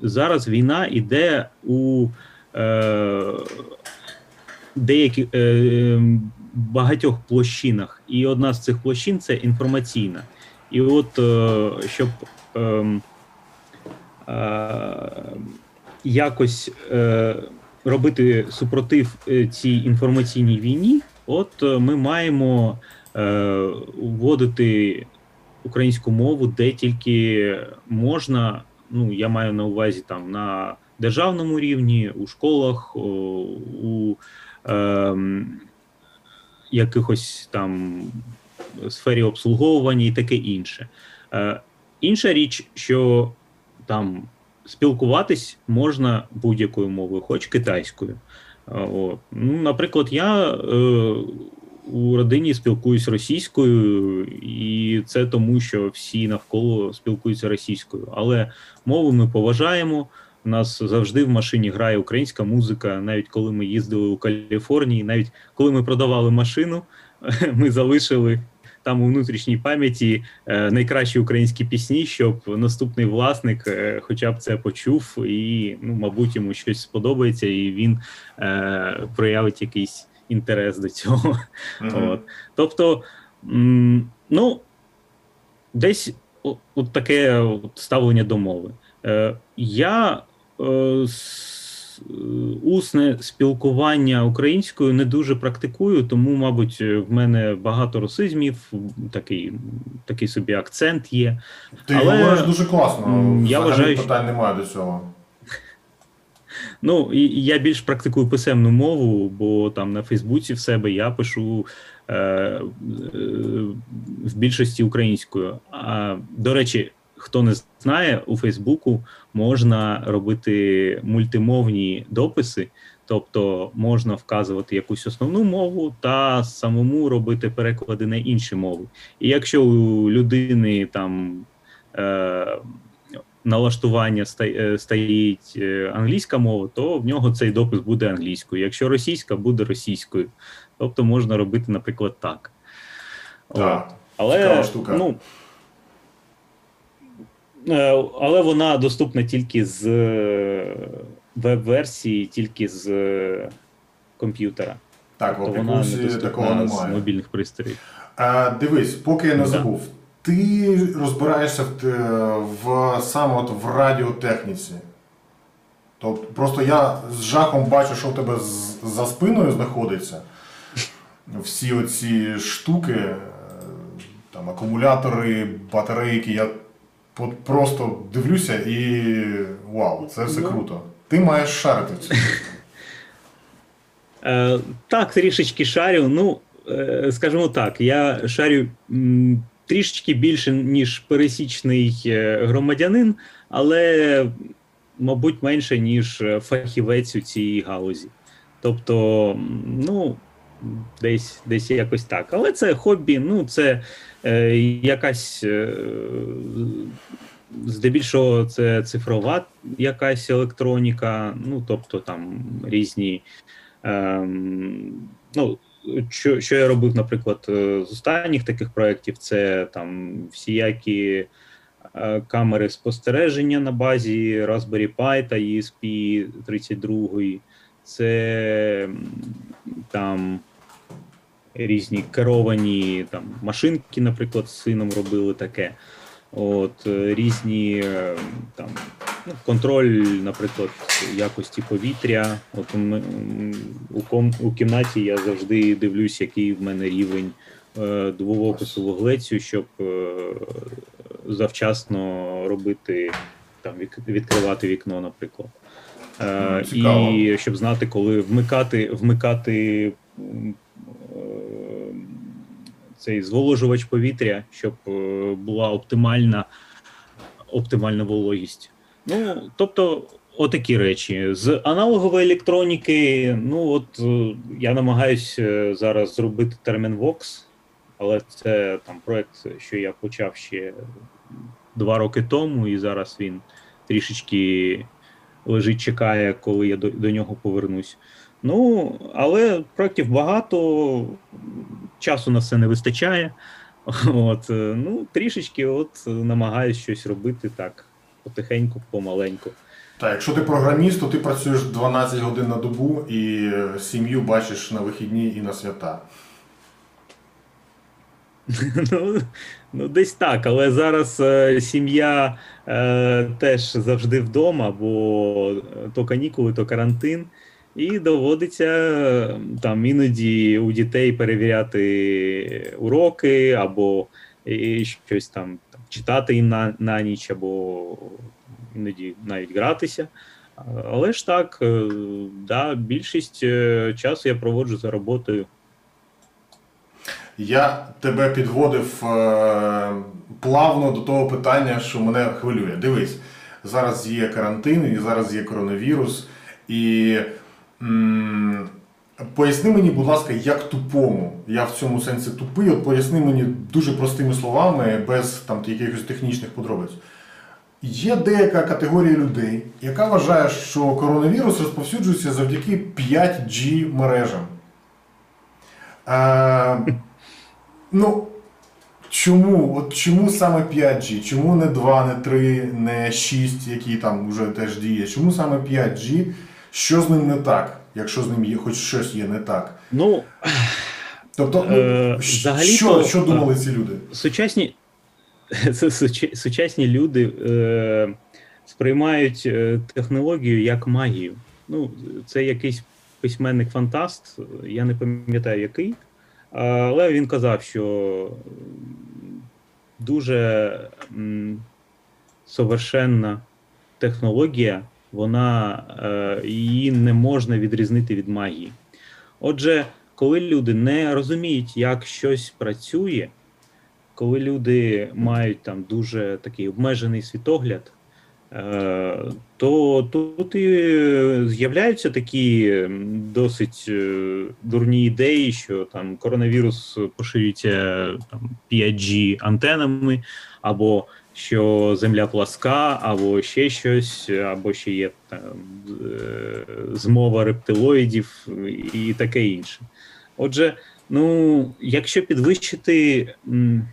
S2: зараз війна йде у е, деяких е, ем, багатьох площинах. І одна з цих площин це інформаційна. І от е, щоб ем, е, якось е, робити супротив е, цій інформаційній війні, от е, ми маємо е, вводити українську мову, де тільки можна. Ну, я маю на увазі там на державному рівні, у школах, у ем, якихось там сфері обслуговування і таке інше. Е, інша річ, що там спілкуватись можна будь-якою мовою, хоч китайською. От. Ну, наприклад, я е, у родині спілкуюсь російською, і це тому, що всі навколо спілкуються російською. Але мову ми поважаємо. У нас завжди в машині грає українська музика, навіть коли ми їздили у Каліфорнії, навіть коли ми продавали машину, ми залишили там у внутрішній пам'яті е, найкращі українські пісні, щоб наступний власник е, хоча б це почув, і ну, мабуть, йому щось сподобається, і він е, проявить якийсь інтерес до цього.
S1: Мгм.
S2: От. Тобто, ну, десь от таке ставлення до мови. Е, я е, усне спілкування українською не дуже практикую, тому, мабуть, е, в мене багато русизмів, такий, такий собі акцент є.
S1: Ти
S2: Але,
S1: говориш дуже класно.
S2: я вважаю, що-
S1: питань немає до цього.
S2: Ну, і я більш практикую писемну мову, бо там на Фейсбуці в себе я пишу е, е, в більшості українською. А, до речі, хто не знає, у Фейсбуку можна робити мультимовні дописи, тобто можна вказувати якусь основну мову та самому робити переклади на інші мови. І якщо у людини там е, налаштування е, стоїть е, англійська мова, то в нього цей допис буде англійською. Якщо російська, буде російською. Тобто можна робити, наприклад, так.
S1: Так.
S2: Але,
S1: цікава штука.
S2: Ну, але вона доступна тільки з е, веб-версії, тільки з е, комп'ютера.
S1: Так, в
S2: Тобто вона
S1: опікунсі
S2: недоступна
S1: такого
S2: з мобільних пристроїв.
S1: А, дивись, поки я не
S2: Да.
S1: забув, ти розбираєшся в, в саме от в радіотехніці. Тобто просто я з жахом бачу, що у тебе з- за спиною знаходиться. Всі оці штуки, е, там акумулятори, батарейки. Я от просто дивлюся і вау, це все
S2: Ну.
S1: круто. Ти маєш шарити в цьому.
S2: Е, так, трішечки шарю. Ну, е, скажімо так, я шарю м, трішечки більше, ніж пересічний е, громадянин, але, мабуть, менше, ніж фахівець у цій галузі. Тобто, ну, десь, десь якось так. Але це хобі, ну, це якась. Е, Здебільшого це цифрова якась електроніка, ну тобто там різні Ем, ну, що, що я робив, наприклад, е, з останніх таких проєктів, це там всіякі е, камери спостереження на базі Raspberry Pi та ESP32. Це там різні керовані там, машинки, наприклад, з сином робили таке. От, е, різні е, там, ну, контроль, наприклад, якості повітря. От у, ком, у кімнаті я завжди дивлюсь, який в мене рівень е, двовокису вуглецю, щоб е, завчасно робити, там, відкривати вікно, наприклад. Е, і щоб знати, коли вмикати, вмикати цей зволожувач повітря, щоб е, була оптимальна, оптимальна вологість. Ну, тобто, отакі речі. З аналогової електроніки, ну от е, я намагаюся зараз зробити термін Vox, але це там проект, що я почав ще два роки тому, і зараз він трішечки лежить, чекає, коли я до, до нього повернусь. Ну, але проєктів багато, часу на все не вистачає. От, е, ну, трішечки от намагаюсь щось робити так, потихеньку, помаленьку.
S1: Так, якщо ти програміст, то ти працюєш 12 годин на добу і е, сім'ю бачиш на вихідні і на свята.
S2: Ну, ну, десь так, але зараз е, сім'я е, теж завжди вдома, бо е, то канікули, то карантин. І доводиться там іноді у дітей перевіряти уроки, або щось там, читати їм на, на ніч, або іноді навіть гратися. Але ж так, е, да, більшість е, часу я проводжу за роботою.
S1: Я тебе підводив е, плавно до того питання, що мене хвилює. Дивись, зараз є карантин, і зараз є коронавірус. І поясни мені, будь ласка, як тупому. Я в цьому сенсі тупий. От поясни мені дуже простими словами, без там якихось технічних подробиць. Є деяка категорія людей, яка вважає, що коронавірус розповсюджується завдяки 5G мережам. Е, ну, чому? От чому саме 5G? Чому не 2, не 3, не 6, які там вже теж діє? Чому саме 5G? Що з ним не так, якщо з ним є хоч щось є не так?
S2: Ну,
S1: Тобто, ну,
S2: Е,
S1: що,
S2: взагалі-то,
S1: що думали ці люди?
S2: сучасні, сучасні люди е, сприймають е, технологію як магію. Ну, це якийсь письменник-фантаст, я не пам'ятаю який, але він казав, що дуже м, совершенна технологія вона е, її не можна відрізнити від магії. Отже, коли люди не розуміють, як щось працює, коли люди мають там дуже такий обмежений світогляд, е, то тут і з'являються такі досить е, дурні ідеї, що там коронавірус поширюється там 5G антенами, або що земля пласка, або ще щось, або ще є там е, змова рептилоїдів і таке інше. Отже, ну, якщо підвищити м,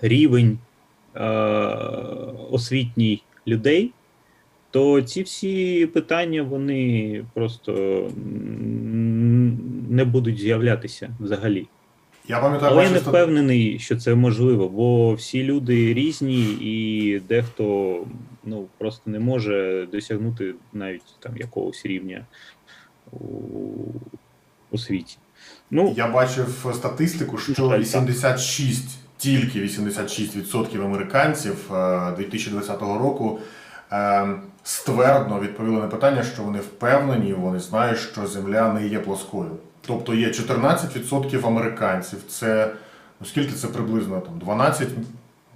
S2: рівень е, освітній людей, то ці всі питання вони просто не будуть з'являтися взагалі.
S1: Я пам'ятаю,
S2: Але я не впевнений, що це можливо, бо всі люди різні, і дехто ну просто не може досягнути навіть там якогось рівня у, у світі. Ну,
S1: Я бачив статистику, що
S2: Жаль, так.
S1: 86, тільки 86% американців е, 2020 року е, ствердно відповіли на питання, що вони впевнені, вони знають, що Земля не є плоскою. Тобто є 14% американців. Це ну скільки це приблизно там 12,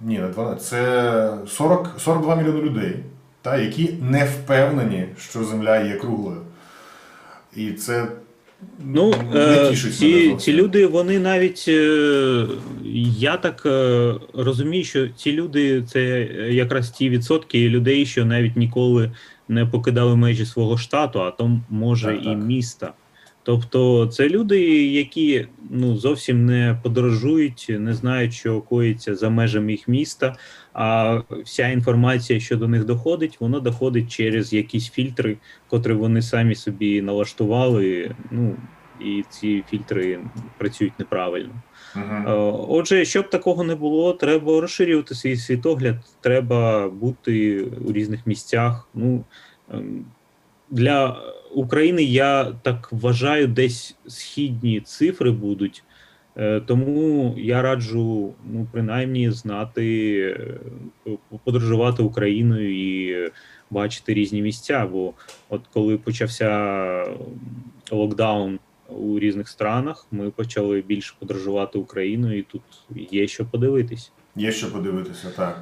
S1: ні, не 12, це 40, 42 мільйони людей, та, які не впевнені, що Земля є круглою. І це
S2: Ну,
S1: не
S2: е,
S1: тішить мене
S2: ці,
S1: зовсім.
S2: ці люди, вони навіть е, я так е, розумію, що ці люди це якраз ті відсотки людей, що навіть ніколи не покидали межі свого штату, а то може
S1: Так,
S2: і
S1: так.
S2: міста. Тобто це люди, які ну зовсім не подорожують, не знають, що коїться за межами їх міста. А вся інформація, що до них доходить, вона доходить через якісь фільтри, котрі вони самі собі налаштували. Ну і ці фільтри працюють неправильно. Е, Отже, щоб такого не було, треба розширювати свій світогляд, треба бути у різних місцях. Ну ем, для України я так вважаю, десь східні цифри будуть. Е, Тому я раджу ну, принаймні знати, е, подорожувати Україною і бачити різні місця. Бо от коли почався локдаун у різних странах, ми почали більше подорожувати Україною, і тут є що подивитись.
S1: Є що подивитися, так.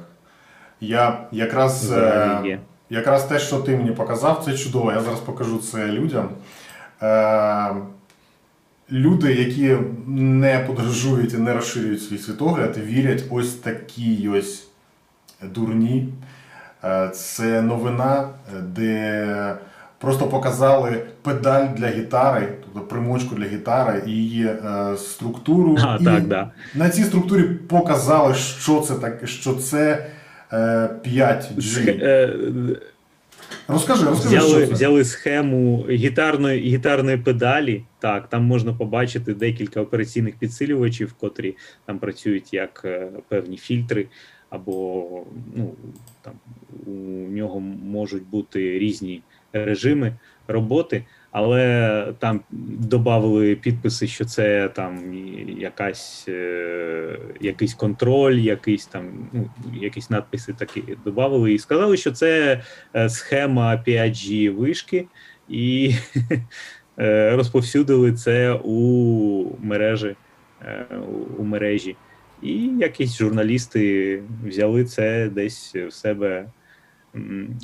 S1: Я якраз, е. Якраз те, що ти мені показав, це чудово. Я зараз покажу це людям. Е, люди, які не подорожують і не розширюють свій світогляд, вірять ось такі ось дурні. Е, Це новина, де просто показали педаль для гітари, тобто примочку для гітари і її е, структуру.
S2: А,
S1: і
S2: так, да.
S1: на цій структурі показали, що це таке, що це 5G.
S2: Схе- е,
S1: Розкажи, розкажи,
S2: Взяли,
S1: що це.
S2: взяли схему гітарної, гітарної педалі. Так, там можна побачити декілька операційних підсилювачів, котрі там працюють як е, певні фільтри, або ну, там, у нього можуть бути різні режими роботи, але там додали підписи, що це там якась, е, якийсь контроль, якийсь там, ну, якісь надписи такі додали, і сказали, що це е, схема 5G вишки, і е, розповсюдили це у мережі. у- мережі. І якісь журналісти взяли це десь в себе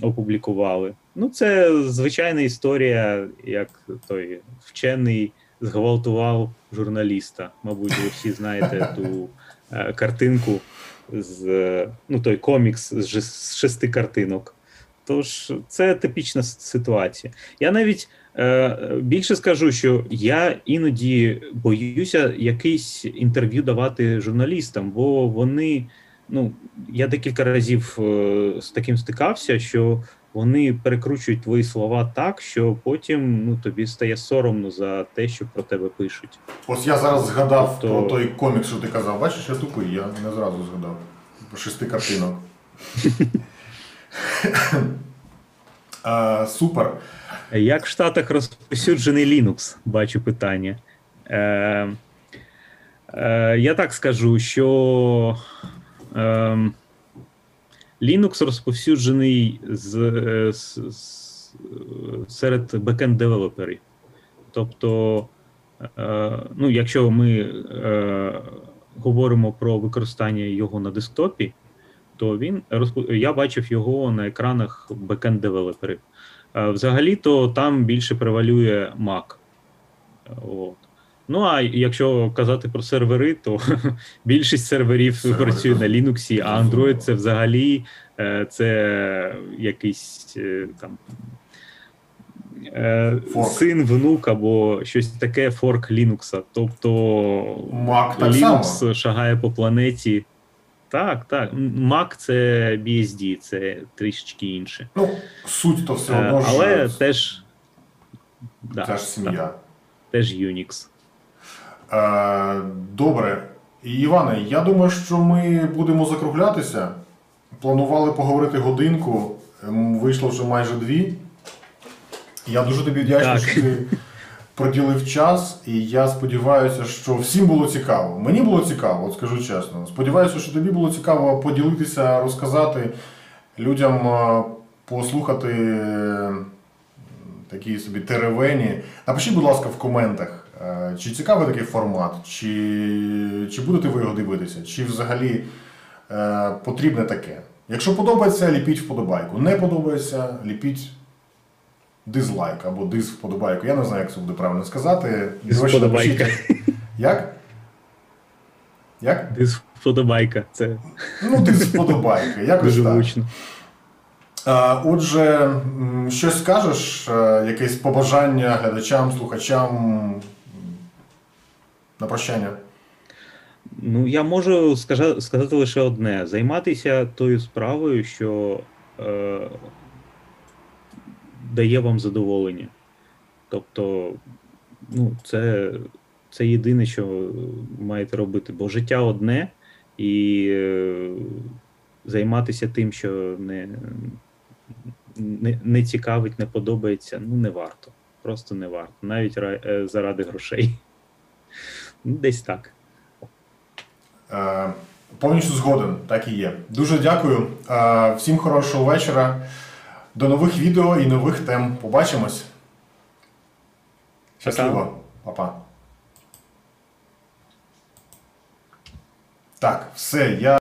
S2: опублікували. Ну, це звичайна історія, як той вчений зґвалтував журналіста. Мабуть, ви всі знаєте ту е, картинку з е, ну, той комікс з з шести картинок. Тож це типічна ситуація. Я навіть е, більше скажу, що я іноді боюся якийсь інтерв'ю давати журналістам, бо вони, ну я декілька разів е, з таким стикався, що вони перекручують твої слова так, що потім ну тобі стає соромно за те, що про тебе пишуть.
S1: Ось я зараз згадав
S2: Тобто-
S1: про той комікс, що ти казав. Бачиш, я тупий, я не зразу згадав. Про шести картинок. а, супер.
S2: Як в Штатах розповсюджений Linux? Бачу питання. Е, е, я так скажу, що Linux розповсюджений з, е, з, з серед бекенд девелоперів. Тобто, е, ну, якщо ми е, говоримо про використання його на десктопі, то він я бачив його на екранах бекенд девелоперів. Е, Взагалі-то там більше превалює Mac. От. Ну, а якщо казати про сервери, то більшість серверів
S1: Сервери,
S2: працює на Linux, а Android це взагалі е, це якийсь е, там е,
S1: Форк.
S2: син, внук або щось таке форк Linux. Тобто
S1: Mac так
S2: Linux
S1: само.
S2: шагає по планеті. Так, так. Mac це BSD, це трішечки інше.
S1: Ну, суть то все
S2: Е,
S1: одно
S2: Але
S1: е,
S2: теж. Да,
S1: ж сім'я.
S2: теж Unix.
S1: Е, Добре. Іване, я думаю, що ми будемо закруглятися. Планували поговорити годинку, ем, вийшло вже майже дві. Я дуже тобі вдячний, що ти приділив час, і я сподіваюся, що всім було цікаво. Мені було цікаво, от скажу чесно. Сподіваюся, що тобі було цікаво поділитися, розказати людям, е, послухати е, такі собі теревені. Напишіть, будь ласка, в коментах, чи цікавий такий формат, чи, чи будете ви його дивитися, чи взагалі е, потрібне таке. Якщо подобається, ліпіть вподобайку. Не подобається, ліпіть дизлайк або диз вподобайку. Я не знаю, як це буде правильно сказати. Коротше,
S2: Вподобайка.
S1: Як? Як?
S2: Дизвподобайка. Це
S1: Ну, диз вподобайка. Якось
S2: дуже
S1: так. Отже, щось скажеш, е, якесь побажання глядачам, слухачам на прощання.
S2: Ну, я можу скажа- сказати лише одне: займатися тою справою, що е, дає вам задоволення. Тобто, ну, це, це єдине, що маєте робити, бо життя одне, і е, займатися тим, що не, не, не цікавить, не подобається, ну не варто. Просто не варто, навіть е, заради грошей. Десь так.
S1: Е, Повністю згоден, так і є. Дуже дякую. Е, Всім хорошого вечора. До нових відео і нових тем. Побачимось. Щасливо, Па-па. Так, все, я.